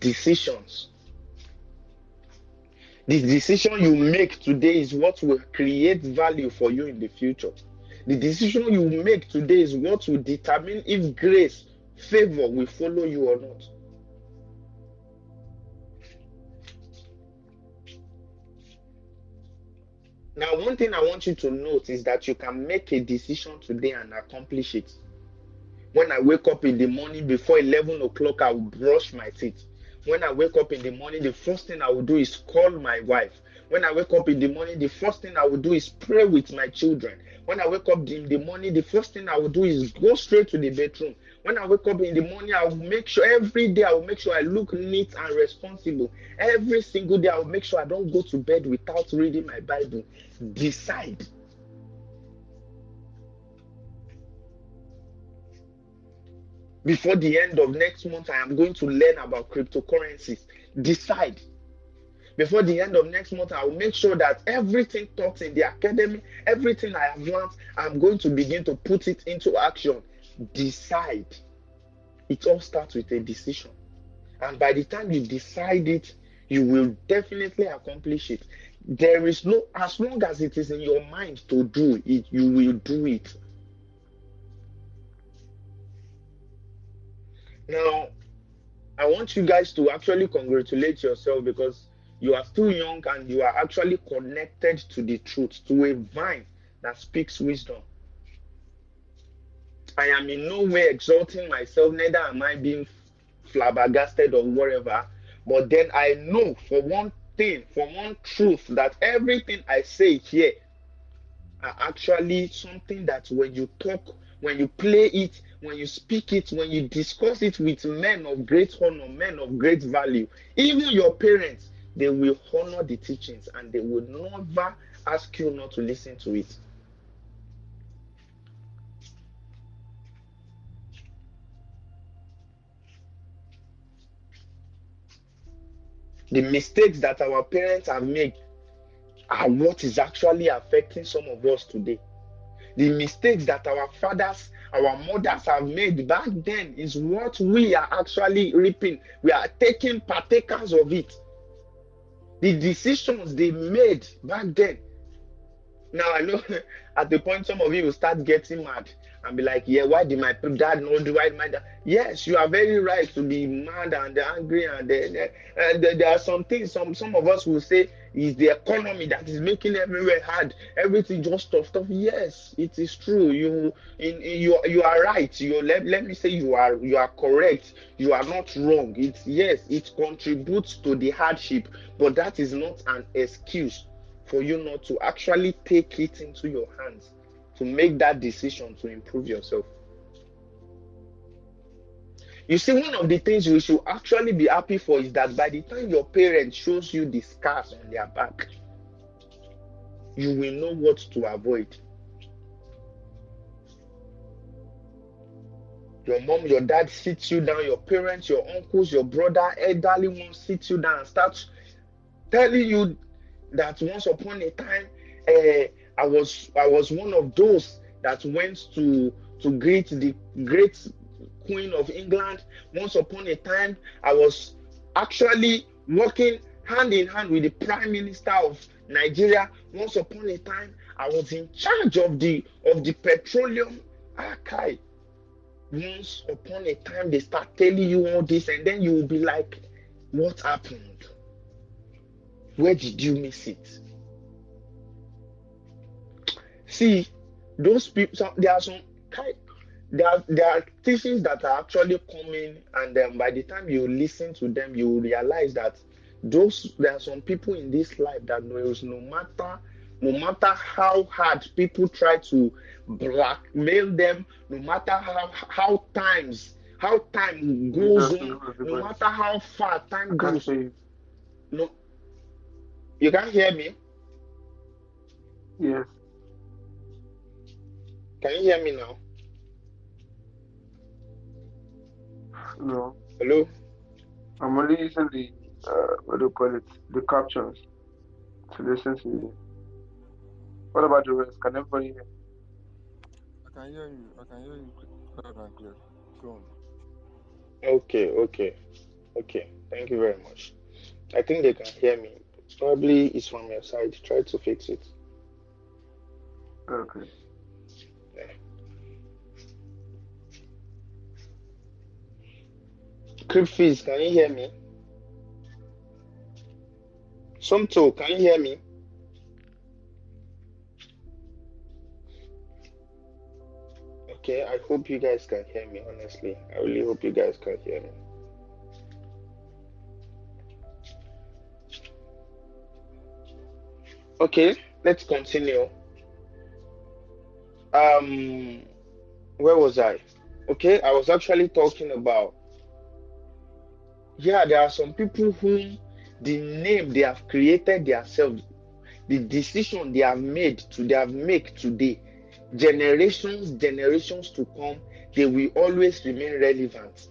Decisions. The decision you make today is what will create value for you in the future. The decision you make today is what will determine if grace, favor will follow you or not. Now, one thing I want you to note is that you can make a decision today and accomplish it. When I wake up in the morning before 11 o'clock, I will brush my teeth. When I wake up in the morning, the first thing I will do is call my wife. When I wake up in the morning, the first thing I will do is pray with my children. When I wake up in the morning, the first thing I will do is go straight to the bedroom. When I wake up in the morning, I will make sure every day I will make sure I look neat and responsible. Every single day, I will make sure I don't go to bed without reading my Bible. Decide. Before the end of next month, I am going to learn about cryptocurrencies. Decide. Before the end of next month, I will make sure that everything taught in the academy, everything I have learned, I'm going to begin to put it into action. Decide. It all starts with a decision. And by the time you decide it, you will definitely accomplish it. There is no, as long as it is in your mind to do it, you will do it. Now, I want you guys to actually congratulate yourself because you are still young and you are actually connected to the truth, to a vine that speaks wisdom. I am in no way exalting myself, neither am I being flabbergasted or whatever. But then I know for one thing, for one truth, that everything I say here are actually something that when you talk, when you play it, when you speak it, when you discuss it with men of great honor, men of great value, even your parents, they will honor the teachings and they will never ask you not to listen to it. The mistakes that our parents have made are what is actually affecting some of us today. The mistakes that our fathers, our mothers have made back then is what we are actually reaping. We are taking partakers of it. The decisions they made back then. Now I know at the point some of you will start getting mad and be like, yeah, why did my dad not do did my dad? Yes, you are very right to be mad and angry and, uh, and there are some things some some of us will say is the economy that is making everywhere hard, everything just tough stuff. Yes, it is true. You in, in you you are right. You let, let me say you are you are correct. You are not wrong. It's yes, it contributes to the hardship, but that is not an excuse for you not to actually take it into your hands to make that decision to improve yourself. You see, one of the things you should actually be happy for is that by the time your parents shows you the scars on their back, you will know what to avoid. Your mom, your dad sits you down, your parents, your uncles, your brother, elderly ones sit you down and start telling you that once upon a time, uh, I was I was one of those that went to to greet the great Queen of England. Once upon a time, I was actually working hand in hand with the Prime Minister of Nigeria. Once upon a time, I was in charge of the of the petroleum archive. Once upon a time, they start telling you all this, and then you will be like, "What happened? Where did you miss it?" See, those people. Some, there are some there are, there are teachings that are actually coming, and then by the time you listen to them, you realize that those there are some people in this life that knows no matter no matter how hard people try to blackmail them, no matter how how times how time goes on, no matter how far time goes, you. no, you can't hear me. Yes. Can you hear me now? No. Hello. I'm only using the uh, what do you call it? The captions to listen to you. What about the rest? Can everybody hear? I can hear you. I can hear you loud and clear. Go on. Okay, okay, okay. Thank you very much. I think they can hear me. Probably it's from your side. Try to fix it. Okay. Cryptfizz, can you hear me? Somto, can you hear me? Okay, I hope you guys can hear me, honestly. I really hope you guys can hear me. Okay, let's continue. Um, where was I? Okay, I was actually talking about yeah, there are some people whom the name they have created themselves, the decision they have made to they have make today, generations, generations to come, they will always remain relevant.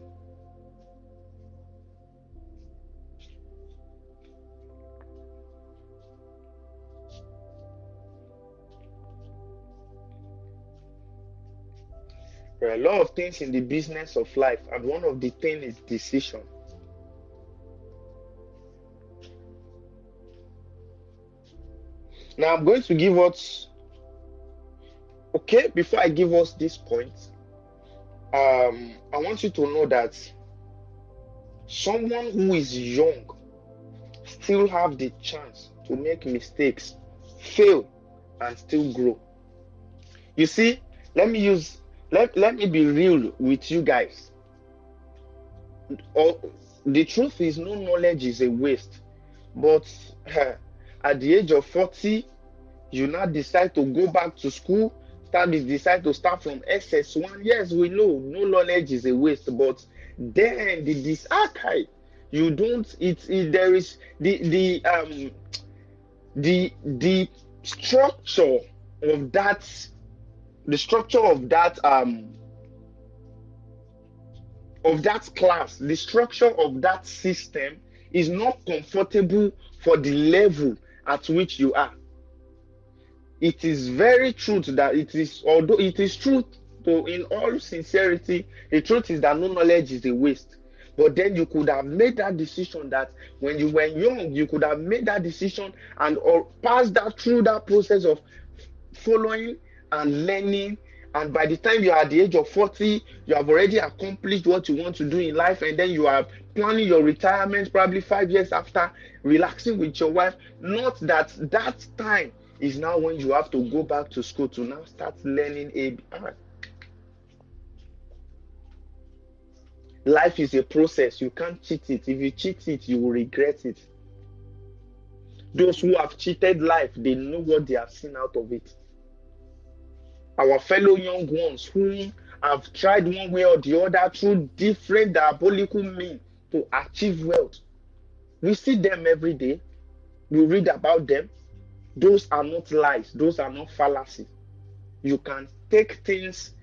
There are a lot of things in the business of life, and one of the things is decision. Now I'm going to give us okay before I give us this point. Um, I want you to know that someone who is young still have the chance to make mistakes, fail, and still grow. You see, let me use let, let me be real with you guys. Or, the truth is no knowledge is a waste, but at the age of 40 you now decide to go back to school. Start decide to start from ss1 yes we know. No knowledge is a waste but then the this archive you don't it, it there is the the um the the structure of that the structure of that um of that class the structure of that system is not comfortable for the level at which you are. It is very truth that it is although it is truth to in all sincerity the truth is that no knowledge is a waste. But then you could have made that decision that when you were young you could have made that decision and or passed that through that process of following and learning and by the time you are at the age of 40 you have already accomplished what you want to do in life and then you are planning your retirement probably five years after relaxing with your wife. Not that that time is now when you have to go back to school to now start learning a life is a process. You can't cheat it. If you cheat it you will regret it. Those who have cheated life they know what they have seen out of it our fellow young ones who have tried one way or the other through different diabolical means to achieve wealth. We see them every day. We read about them. Those are not lies. Those are not fallacies. you can take things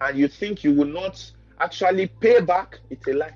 and you think you will not actually pay back. It's a lie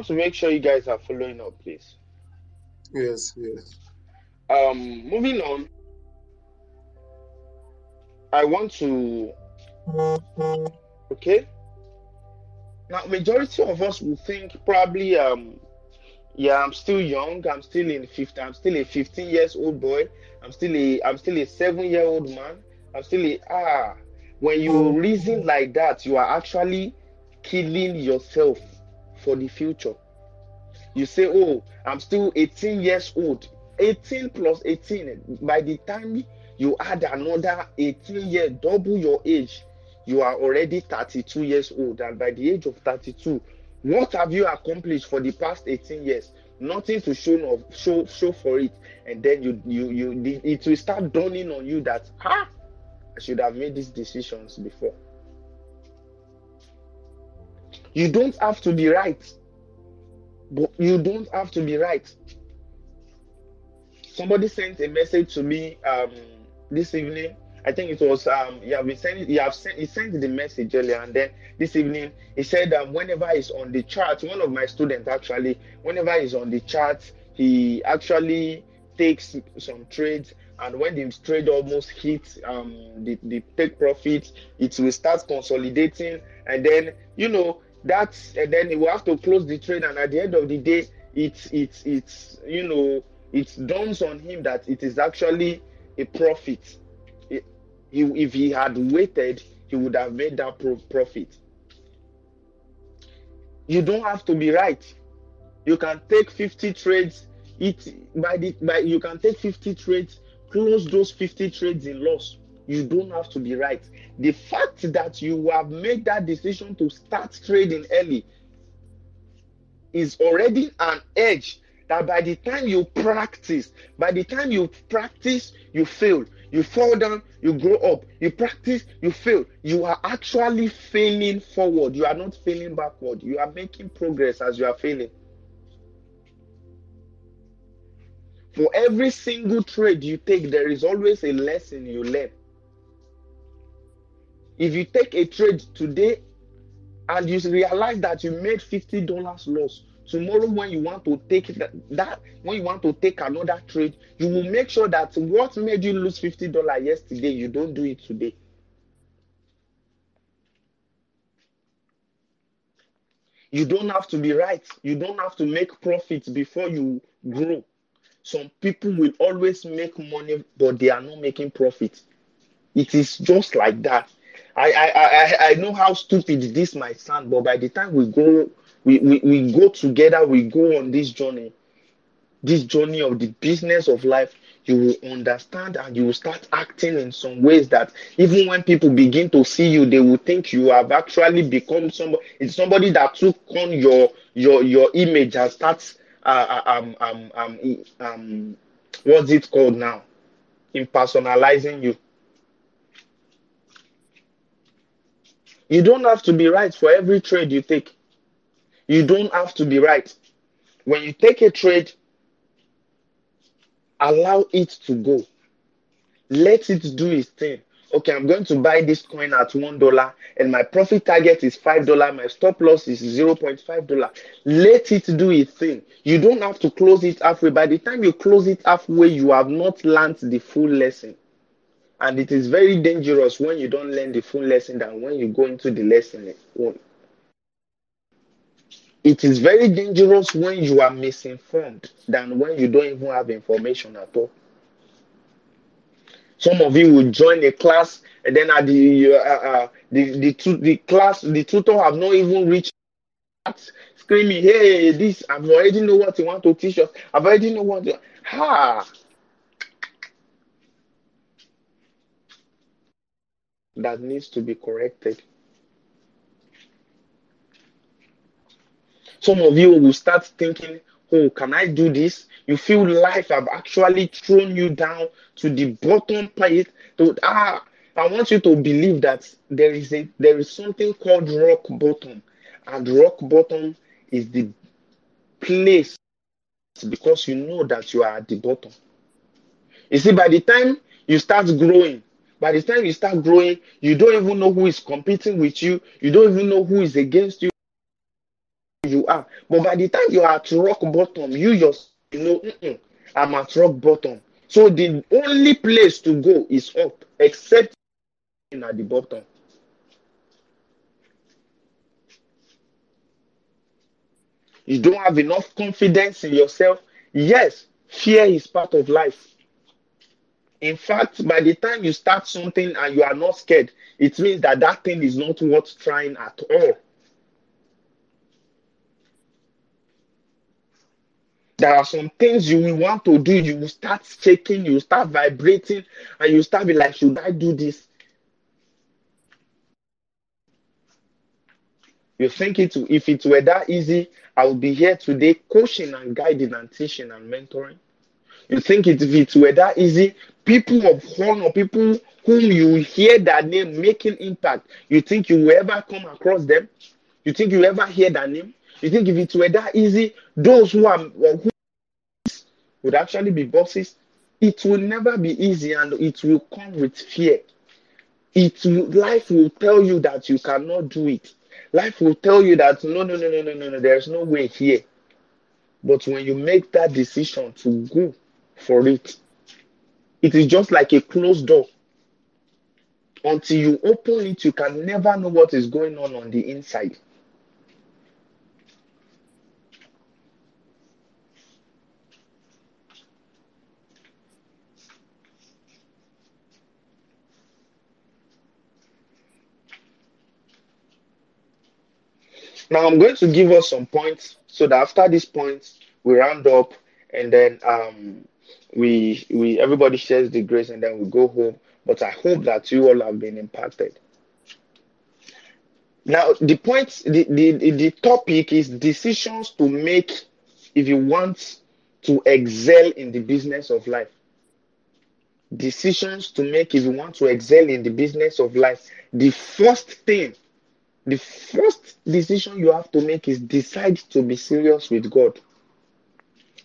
want to make sure you guys are following up, please. Yes, yes. Um, moving on, I want to. Okay. Now, majority of us will think probably, um, yeah, I'm still young. I'm still in 15. I'm still a 15 years old boy. I'm still a. I'm still a seven year old man. I'm still a ah. When you reason like that, you are actually killing yourself for the future. You say, oh, I'm still 18 years old. 18 plus 18. By the time you add another 18 years, double your age, you are already 32 years old. And by the age of 32, what have you accomplished for the past 18 years? Nothing to show of show show for it. And then you you you it will start dawning on you that ah, I should have made these decisions before. You don't have to be right. But you don't have to be right. Somebody sent a message to me um, this evening. I think it was um yeah we sent you have sent he sent the message earlier and then this evening he said that whenever he's on the chart, one of my students actually, whenever he's on the chart, he actually takes some trades and when the trade almost hits um the, the take profit, it will start consolidating and then you know that's and then he will have to close the trade and at the end of the day it's it's it's you know it dawns on him that it is actually a profit. If he had waited he would have made that profit. You don't have to be right. You can take 50 trades it by the by you can take 50 trades close those 50 trades in loss you don't have to be right. The fact that you have made that decision to start trading early is already an edge that by the time you practice by the time you practice you fail. You fall down you grow up. You practice you fail. You are actually failing forward. You are not failing backward. You are making progress as you are failing. For every single trade you take there is always a lesson you learn if you take a trade today and you realize that you made fifty dollars loss tomorrow when you want to take that, that when you want to take another trade you will make sure that what made you lose fifty dollars yesterday you don't do it today. You don't have to be right. You don't have to make profits before you grow. Some people will always make money but they are not making profit. It is just like that I, I I I know how stupid this might sound, but by the time we go, we, we, we go together, we go on this journey, this journey of the business of life, you will understand and you will start acting in some ways that even when people begin to see you, they will think you have actually become somebody. It's somebody that took on your your your image and starts uh, uh, um um um um what's it called now? Impersonalizing you. You don't have to be right for every trade you take. You don't have to be right. When you take a trade, allow it to go. Let it do its thing. Okay, I'm going to buy this coin at one dollar, and my profit target is five dollar. My stop loss is zero point five dollar. Let it do its thing. You don't have to close it halfway. By the time you close it halfway, you have not learned the full lesson. And it is very dangerous when you don't learn the full lesson than when you go into the lesson. alone. It is very dangerous when you are misinformed than when you don't even have information at all. Some of you will join a class and then at the uh, uh, the the, tu- the class the tutor have not even reached screaming, "Hey, this I've already know what you want to teach us. I've already know what." You... Ha! That needs to be corrected. Some of you will start thinking, oh, can I do this? You feel life have actually thrown you down to the bottom place. To, ah, I want you to believe that there is a there is something called rock bottom, and rock bottom is the place because you know that you are at the bottom. You see, by the time you start growing, by the time you start growing, you don't even know who is competing with you. You don't even know who is against you. You are. But by the time you are at rock bottom, you just you know, "Mm-mm, I'm at rock bottom. So the only place to go is up, except at the bottom. You don't have enough confidence in yourself. Yes, fear is part of life. In fact, by the time you start something and you are not scared, it means that that thing is not worth trying at all. There are some things you will want to do, you will start shaking, you start vibrating, and you start be like, should I do this? You think it if it were that easy, I would be here today coaching and guiding and teaching and mentoring. You think it, if it were that easy, people of honor, people whom you hear that name making impact, you think you will ever come across them? You think you ever hear that name? You think if it were that easy, those who are who would actually be bosses? It will never be easy and it will come with fear. It life will tell you that you cannot do it. Life will tell you that no, no, no, no, no, no, no, there's no way here. But when you make that decision to go for it, it is just like a closed door. Until you open it, you can never know what is going on on the inside. Now I'm going to give us some points so that after these points we round up and then um we we everybody shares the grace and then we go home. But I hope that you all have been impacted. Now the point the, the, the topic is decisions to make if you want to excel in the business of life. Decisions to make if you want to excel in the business of life. The first thing the first decision you have to make is decide to be serious with God.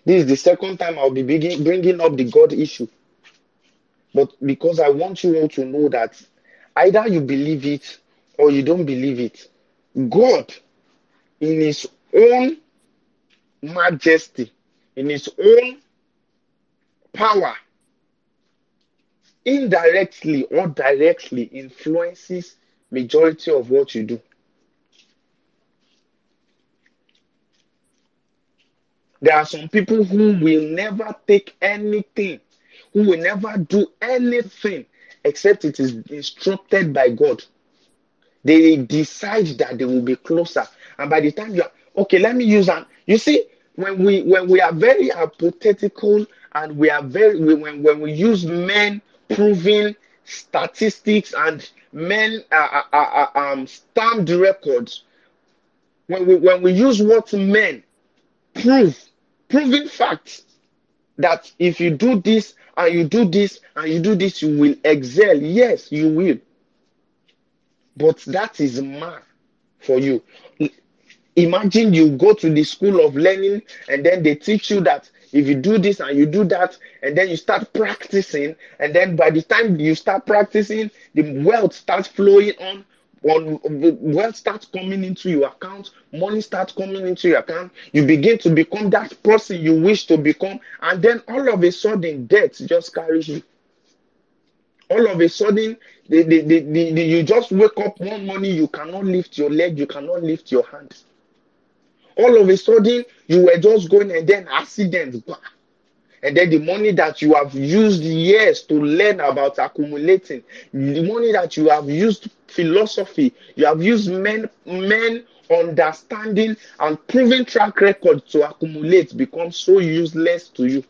This is the second time I'll be bringing up the God issue. But because I want you all to know that either you believe it or you don't believe it, God, in His own majesty, in His own power, indirectly or directly influences majority of what you do. There are some people who will never take anything, who will never do anything except it is instructed by God. They decide that they will be closer. And by the time you are okay, let me use an you see, when we when we are very hypothetical and we are very when, when we use men proving statistics and men uh, uh, uh, um, stamped records when we when we use what men prove proving facts that if you do this and you do this and you do this you will excel. Yes you will. But that is man for you. Imagine you go to the school of learning and then they teach you that if you do this and you do that and then you start practicing and then by the time you start practicing the wealth starts flowing on on wealth starts coming into your account money starts coming into your account you begin to become that person you wish to become and then all of a sudden death just carries you all of a sudden the, the, the, you just wake up one morning you cannot lift your leg you cannot lift your hand all of a sudden you were just going and then accident. And then the money that you have used years to learn about accumulating the money that you have used philosophy you have used men men understanding and proven track record to accumulate becomes so useless to you.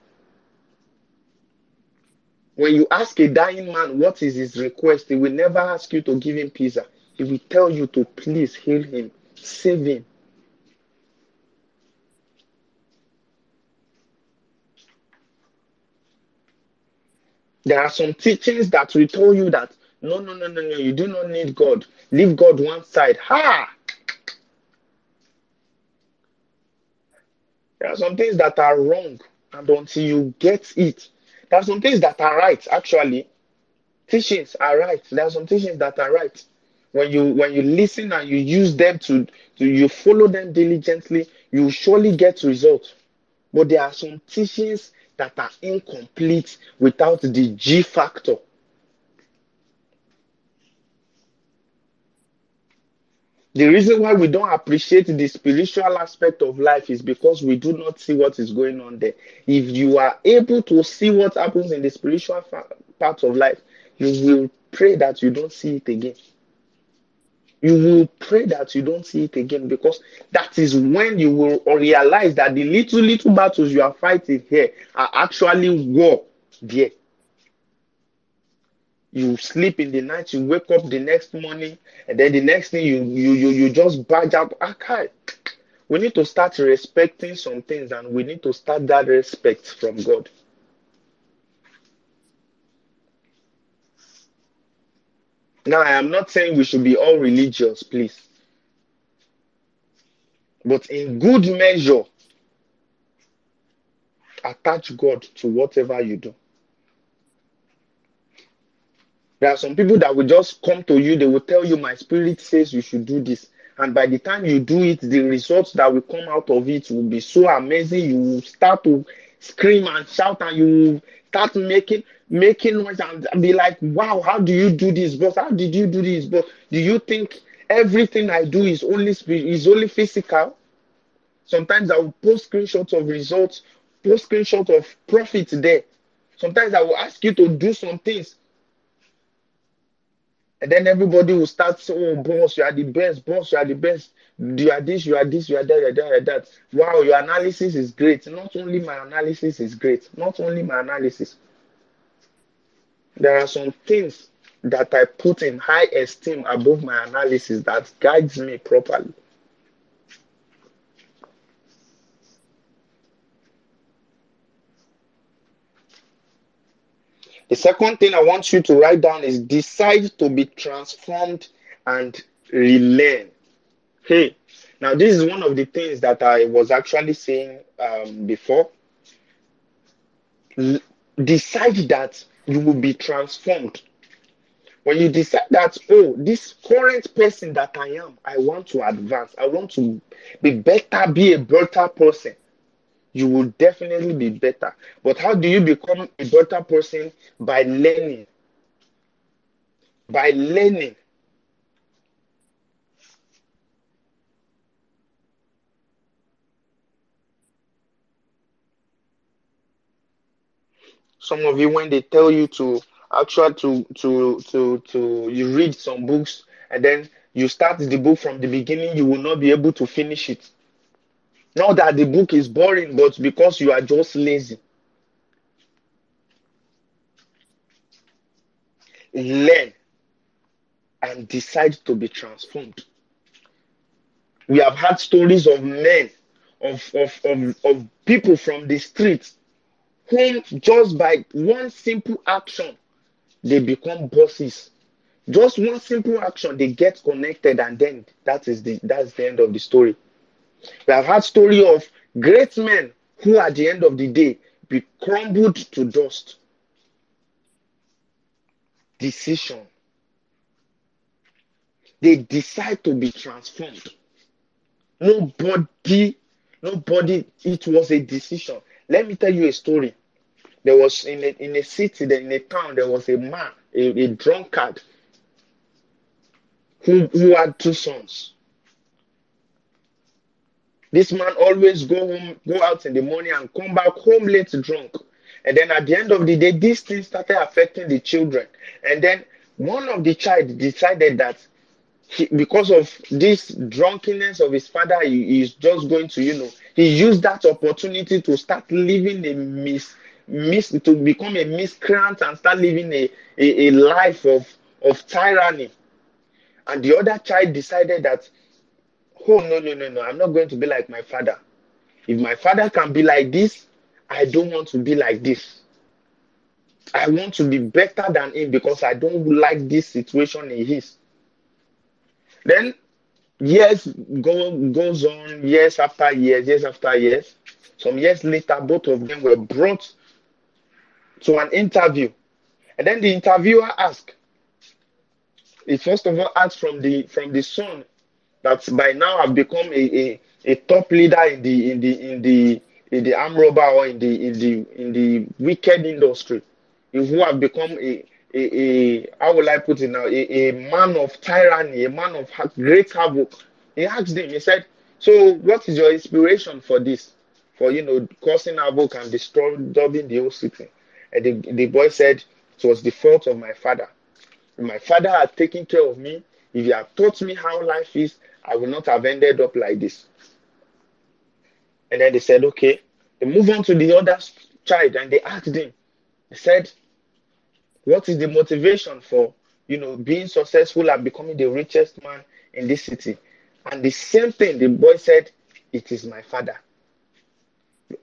When you ask a dying man what is his request he will never ask you to give him pizza. He will tell you to please heal him save him There are some teachings that will tell you that no, no, no, no, no, you do not need God. Leave God one side. Ha! There are some things that are wrong, and until you get it, there are some things that are right. Actually, teachings are right. There are some teachings that are right. When you when you listen and you use them to, to you follow them diligently, you surely get results. But there are some teachings that are incomplete without the G factor. The reason why we don't appreciate the spiritual aspect of life is because we do not see what is going on there. If you are able to see what happens in the spiritual fa- part of life, you will pray that you don't see it again. You will pray that you don't see it again because that is when you will realize that the little, little battles you are fighting here are actually war there you sleep in the night, you wake up the next morning, and then the next thing you you you, you just badge up. Okay, ah, we need to start respecting some things, and we need to start that respect from God. Now, I am not saying we should be all religious, please, but in good measure, attach God to whatever you do. There are some people that will just come to you, they will tell you, My spirit says you should do this. And by the time you do it, the results that will come out of it will be so amazing. You will start to scream and shout, and you will start making making noise and be like, Wow, how do you do this? boss? how did you do this? boss? do you think everything I do is only is only physical? Sometimes I will post screenshots of results, post screenshots of profit there. Sometimes I will ask you to do some things and then everybody will start saying, oh, boss, you are the best, boss, you are the best. You are this, you are this, you are that, you are that, you are that. Wow, your analysis is great. Not only my analysis is great, not only my analysis. There are some things that I put in high esteem above my analysis that guides me properly. The second thing I want you to write down is decide to be transformed and relearn. Hey, now this is one of the things that I was actually saying um, before. L- decide that you will be transformed. When you decide that, oh, this current person that I am, I want to advance, I want to be better, be a better person you will definitely be better. But how do you become a better person? By learning. By learning. Some of you, when they tell you to actually to to to to you read some books and then you start the book from the beginning, you will not be able to finish it. Not that the book is boring, but because you are just lazy. Learn and decide to be transformed. We have had stories of men, of, of, of, of people from the streets, whom just by one simple action, they become bosses. Just one simple action, they get connected, and then that is the that's the end of the story. We have had story of great men who at the end of the day be crumbled to dust. Decision. They decide to be transformed. Nobody, nobody, it was a decision. Let me tell you a story. There was in a, in a city, in a town, there was a man, a, a drunkard, who, who had two sons. This man always go home, go out in the morning and come back home late drunk. And then at the end of the day, this thing started affecting the children. And then one of the child decided that he, because of this drunkenness of his father, he is just going to, you know, he used that opportunity to start living a mis, mis to become a miscreant and start living a, a, a life of, of tyranny. And the other child decided that oh no no no no i'm not going to be like my father. If my father can be like this i don't want to be like this. I want to be better than him because i don't like this situation in is then years go, goes on years after years years after years. Some years later both of them were brought to an interview. And then the interviewer asked he first of all asked from the from the son that by now have become a, a, a top leader in the in the in the in the arm robber or in the in the in the wicked industry, who have become a a, a how will I put it now a, a man of tyranny, a man of great havoc. He asked him, he said, "So what is your inspiration for this? For you know causing havoc and destroying the whole city?" And the, the boy said, "It was the fault of my father. My father had taken care of me. If he had taught me how life is, I would not have ended up like this." And then they said, "Okay." They move on to the other child and they asked him. They said, what is the motivation for you know being successful and becoming the richest man in this city? And the same thing the boy said, it is my father.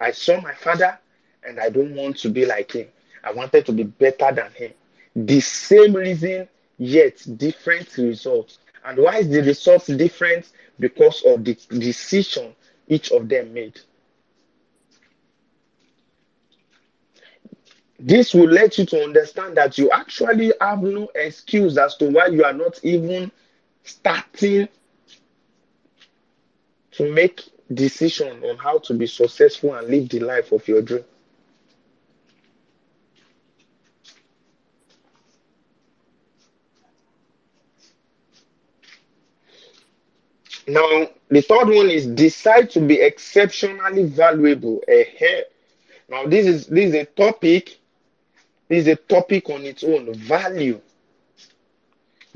I saw my father and I don't want to be like him. I wanted to be better than him. The same reason, yet different results. And why is the results different? Because of the decision each of them made. This will let you to understand that you actually have no excuse as to why you are not even starting to make decision on how to be successful and live the life of your dream. Now, the third one is decide to be exceptionally valuable. Now, this is this is a topic is a topic on its own. Value.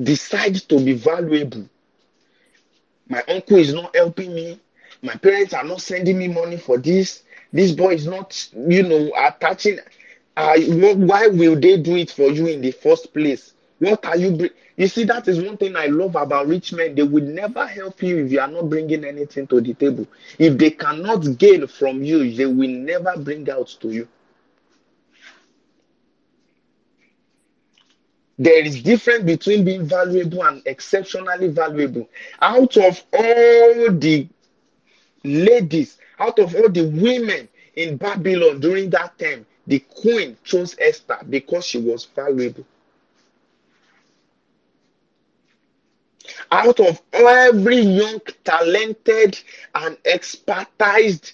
Decide to be valuable. My uncle is not helping me. My parents are not sending me money for this. This boy is not, you know, attaching. Uh, why will they do it for you in the first place? What are you? Bring? You see, that is one thing I love about rich men. They will never help you if you are not bringing anything to the table. If they cannot gain from you, they will never bring out to you. There is difference between being valuable and exceptionally valuable. Out of all the ladies out of all the women in babylon during that time the queen chose esther because she was valuable. Out of every young talented and expertised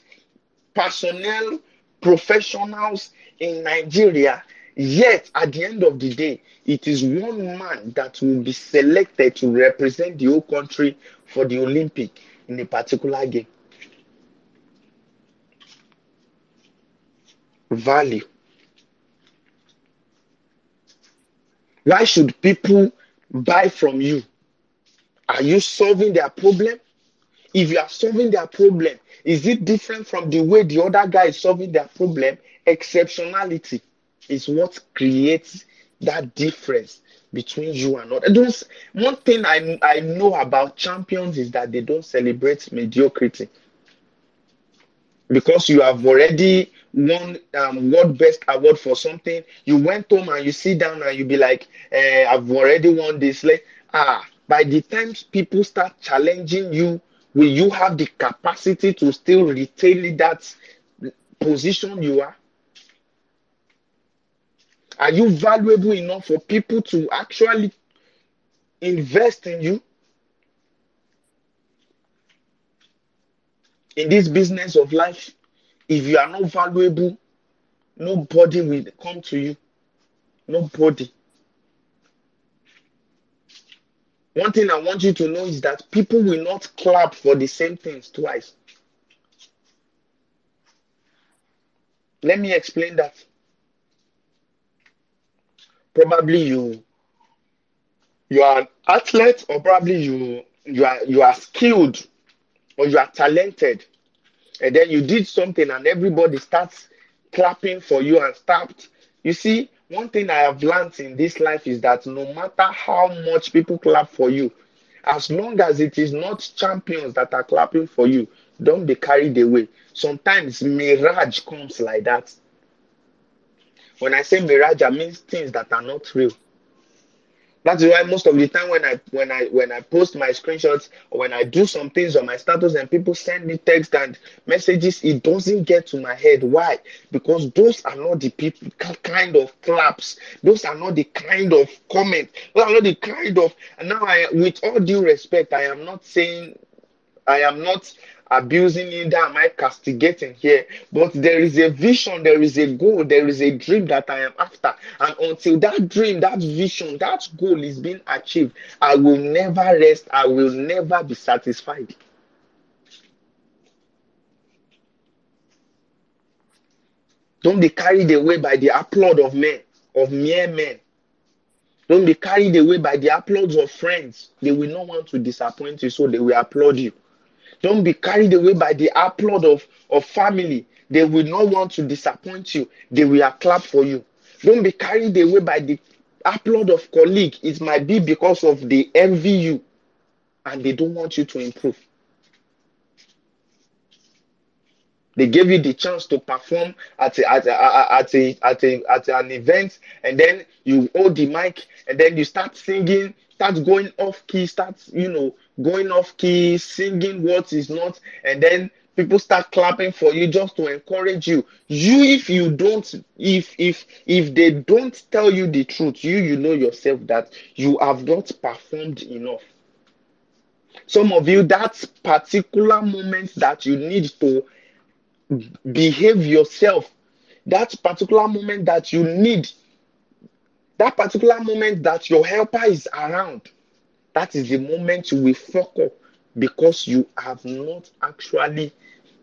personnel professionals in nigeria Yet, at the end of the day, it is one man that will be selected to represent the whole country for the Olympic in a particular game. Value. Why should people buy from you? Are you solving their problem? If you are solving their problem, is it different from the way the other guy is solving their problem? Exceptionality is what creates that difference between you and others. one thing I, I know about champions is that they don't celebrate mediocrity because you have already won um, world best award for something. You went home and you sit down and you be like, eh, I've already won this. Like, ah, by the time people start challenging you, will you have the capacity to still retain that position you are? Are you valuable enough for people to actually invest in you? In this business of life, if you are not valuable, nobody will come to you. Nobody. One thing I want you to know is that people will not clap for the same things twice. Let me explain that probably you you are an athlete or probably you you are you are skilled or you are talented. And then you did something and everybody starts clapping for you and stopped. You see one thing i have learned in this life is that no matter how much people clap for you as long as it is not champions that are clapping for you don't be carried away. Sometimes mirage comes like that when I say mirage, I mean things that are not real. That's why most of the time when I when I when I post my screenshots or when I do some things on my status and people send me text and messages, it doesn't get to my head. Why? Because those are not the people kind of claps. Those are not the kind of comment. Those are not the kind of. And now I, with all due respect, I am not saying I am not abusing neither am I castigating here. But there is a vision, there is a goal, there is a dream that I am after. And until that dream, that vision, that goal is being achieved, I will never rest. I will never be satisfied. Don't be carried away by the applaud of men, of mere men. Don't be carried away by the applause of friends. They will not want to disappoint you, so they will applaud you. Don't be carried away by the applaud of, of family. They will not want to disappoint you. They will clap for you. Don't be carried away by the applaud of colleague. It might be because of they envy you and they don't want you to improve. They gave you the chance to perform at a, at a, at a, at a, at an event, and then you hold the mic, and then you start singing, start going off key, start you know going off key, singing what is not, and then people start clapping for you just to encourage you. You, if you don't, if if if they don't tell you the truth, you you know yourself that you have not performed enough. Some of you, that particular moment that you need to behave yourself. That particular moment that you need that particular moment that your helper is around that is the moment you will focus because you have not actually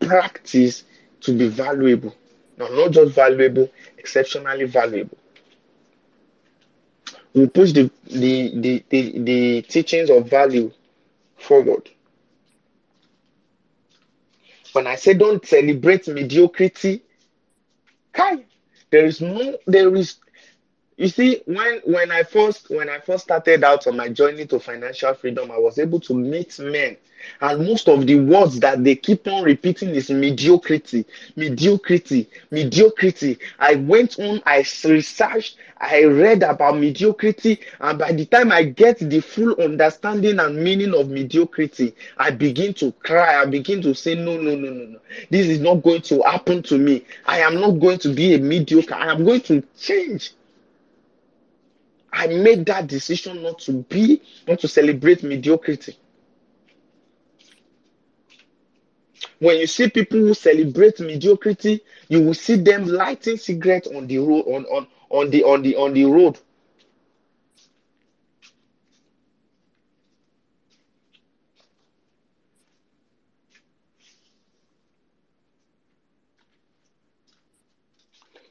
practiced to be valuable. No not just valuable exceptionally valuable. We push the the, the the the teachings of value forward when I say don't celebrate mediocrity, Kai, there is no, there is. You see, when when I first when I first started out on my journey to financial freedom, I was able to meet men, and most of the words that they keep on repeating is mediocrity, mediocrity, mediocrity. I went on, I researched, I read about mediocrity, and by the time I get the full understanding and meaning of mediocrity, I begin to cry. I begin to say, No, no, no, no, no. This is not going to happen to me. I am not going to be a mediocre. I am going to change. I made that decision not to be, not to celebrate mediocrity. When you see people who celebrate mediocrity, you will see them lighting cigarettes on the road, on, on, on the on the on the road.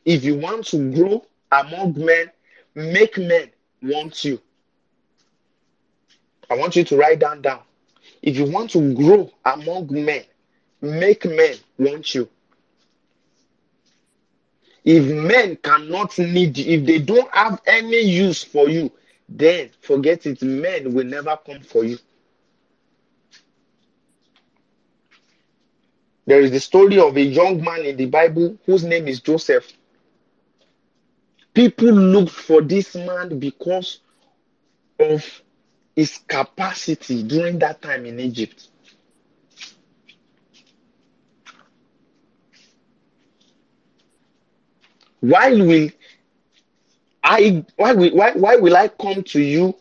If you want to grow among men, make men want you. I want you to write that down. If you want to grow among men, make men want you. If men cannot need you, if they don't have any use for you, then forget it. Men will never come for you. There is the story of a young man in the Bible whose name is Joseph. People looked for this man because of his capacity during that time in Egypt. Why will I why will why, why will I come to you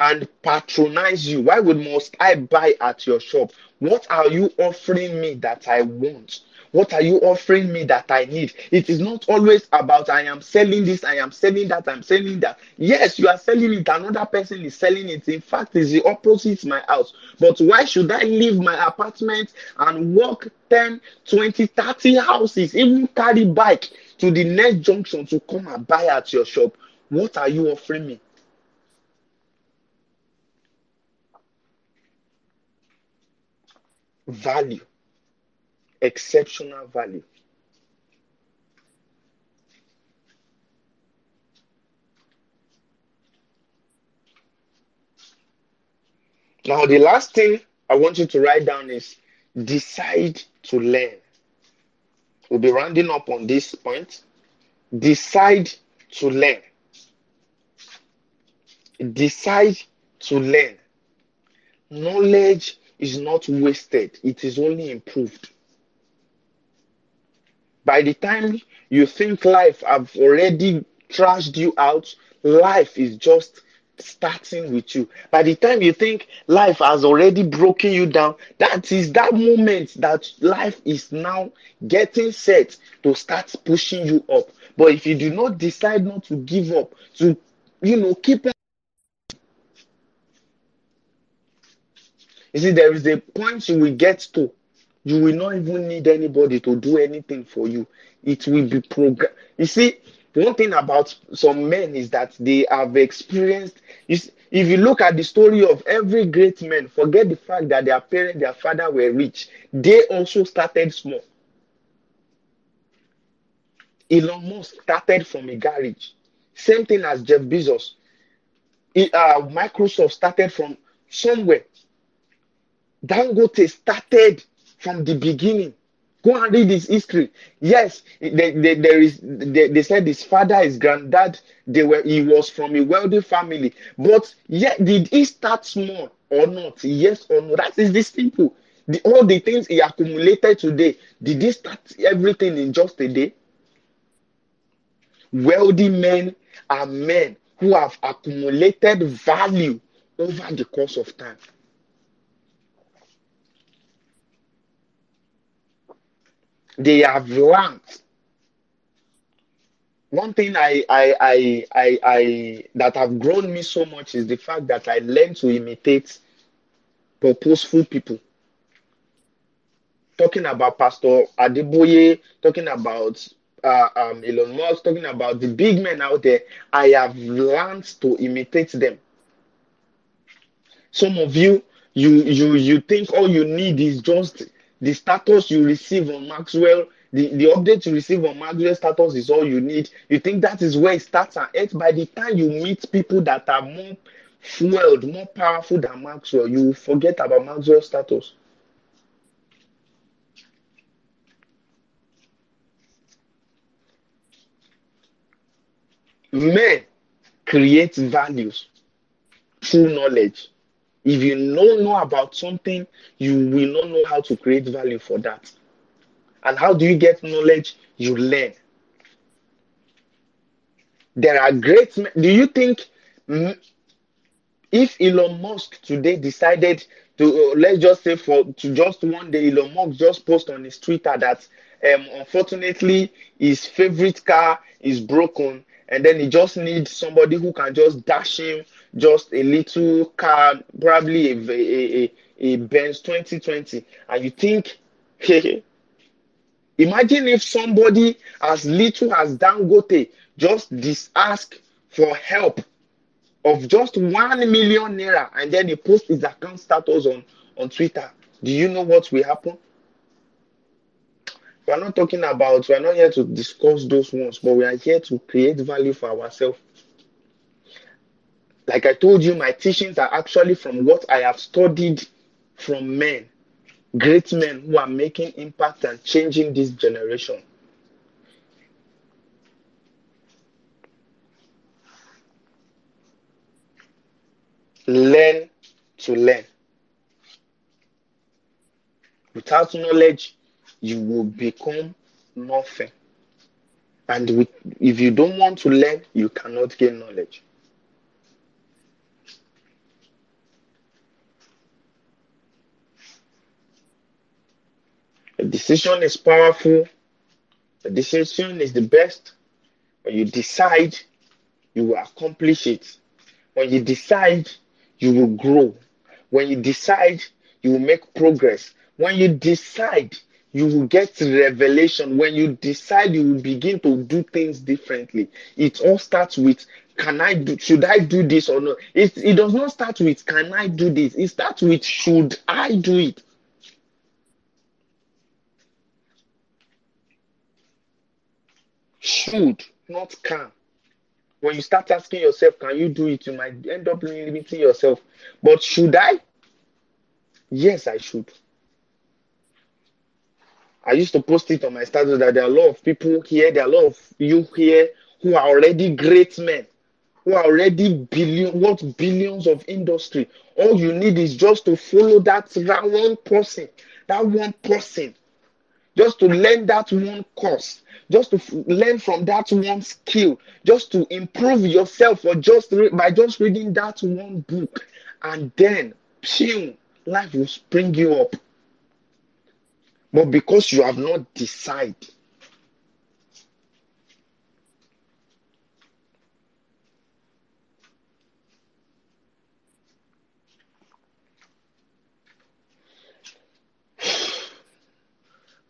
and patronize you? Why would must I buy at your shop? What are you offering me that I want? What are you offering me that I need? It is not always about I am selling this, I am selling that, I'm selling that. Yes, you are selling it, another person is selling it. In fact, it's the opposite my house. But why should I leave my apartment and walk 10, 20, 30 houses, even carry bike to the next junction to come and buy at your shop? What are you offering me? Value exceptional value. Now, the last thing I want you to write down is decide to learn. We'll be rounding up on this point. Decide to learn. Decide to learn. Knowledge is not wasted, it is only improved. By the time you think life have already trashed you out, life is just starting with you. By the time you think life has already broken you down, that is that moment that life is now getting set to start pushing you up. But if you do not decide not to give up, to you know, keep on. You see, there is a point you will get to. You will not even need anybody to do anything for you. It will be program. You see, one thing about some men is that they have experienced. If you look at the story of every great man, forget the fact that their parents their father were rich. They also started small. Elon Musk started from a garage. Same thing as Jeff Bezos. Uh, Microsoft started from somewhere. Dangote started from the beginning. Go and read his history. Yes, they, they, there is. They, they said his father, his granddad, they were. He was from a wealthy family. But yet, did he start small or not? Yes or no? That is this simple. The, all the things he accumulated today, did he start everything in just a day? Wealthy men are men who have accumulated value over the course of time. They have learned. One thing I, I, I, I, I that have grown me so much is the fact that I learned to imitate purposeful people. Talking about Pastor Adeboye, talking about uh, um, Elon Musk, talking about the big men out there, I have learned to imitate them. Some of you, you you you think all you need is just the status you receive on Maxwell, the, the update you receive on Maxwell status is all you need. You think that is where it starts and ends. By the time you meet people that are more fueled, more powerful than Maxwell, you forget about Maxwell status. Men create values through knowledge. If you don't know about something, you will not know how to create value for that. And how do you get knowledge? You learn. There are great. Do you think if Elon Musk today decided to uh, let's just say for to just one day Elon Musk just post on his Twitter that um unfortunately his favorite car is broken and then he just needs somebody who can just dash him just a little car probably a a, a, a Benz 2020 and you think imagine if somebody as little as Dangote just this ask for help of just one million naira and then he posts his account status on on Twitter. Do you know what will happen? We are not talking about, we are not here to discuss those ones, but we are here to create value for ourselves. Like I told you, my teachings are actually from what I have studied from men, great men who are making impact and changing this generation. Learn to learn. Without knowledge, you will become nothing. And with, if you don't want to learn, you cannot gain knowledge. A decision is powerful. A decision is the best. When you decide, you will accomplish it. When you decide, you will grow. When you decide, you will make progress. When you decide, you will get revelation. When you decide, you will begin to do things differently. It all starts with can I do should I do this or not? It, it does not start with can I do this, it starts with should I do it. Should, not can. When you start asking yourself, can you do it? You might end up limiting yourself. But should I? Yes, I should. I used to post it on my status that there are a lot of people here, there are a lot of you here who are already great men, who are already billion, what billions of industry. All you need is just to follow that, that one person, that one person. Just to learn that one course, just to f- learn from that one skill, just to improve yourself, or just re- by just reading that one book, and then, phew, life will spring you up. But because you have not decided,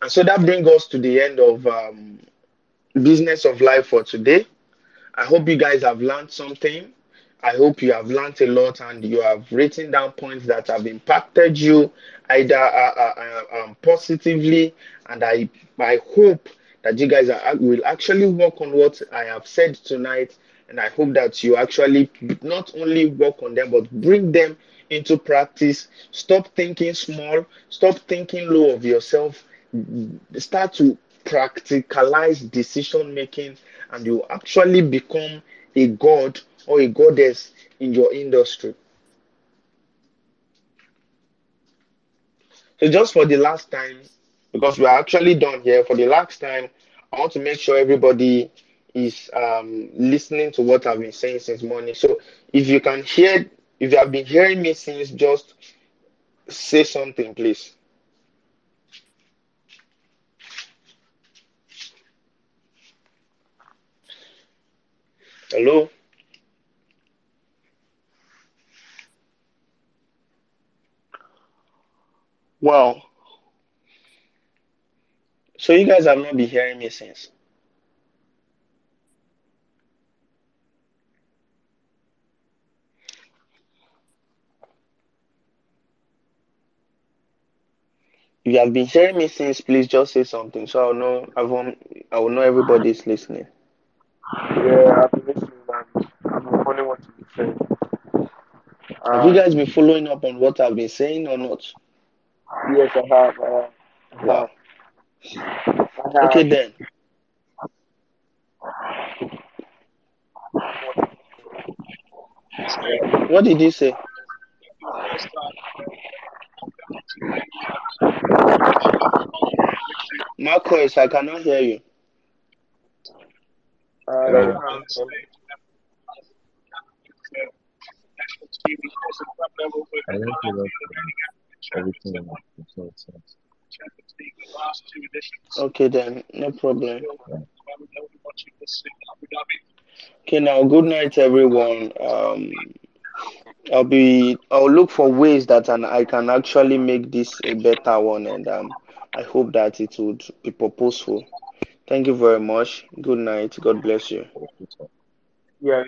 and so that brings us to the end of um, business of life for today. I hope you guys have learned something. I hope you have learned a lot and you have written down points that have impacted you either uh, uh, uh, um, positively. And I I hope that you guys are, will actually work on what I have said tonight. And I hope that you actually not only work on them but bring them into practice. Stop thinking small. Stop thinking low of yourself. Start to practicalize decision making and you actually become a god or a goddess in your industry. So, just for the last time, because we are actually done here, for the last time, I want to make sure everybody is um, listening to what I've been saying since morning. So, if you can hear, if you have been hearing me since, just say something, please. Hello? Wow. So you guys have not been hearing me since. If you have been hearing me since, please just say something so I'll know I I will know everybody's listening. Yeah, I've been listening and I've been following what you've been saying. Have you Uh, guys been following up on what I've been saying or not? yes, I have. Uh, I have. Okay then. What did you say? Marcus, I cannot hear you. Uh, you have. I went through that, um, everything in my consultant. Okay then, no problem. Yeah. Okay now, good night everyone. Um, I'll be I'll look for ways that and I can actually make this a better one and um I hope that it would be purposeful. Thank you very much. Good night. God bless you. yeah.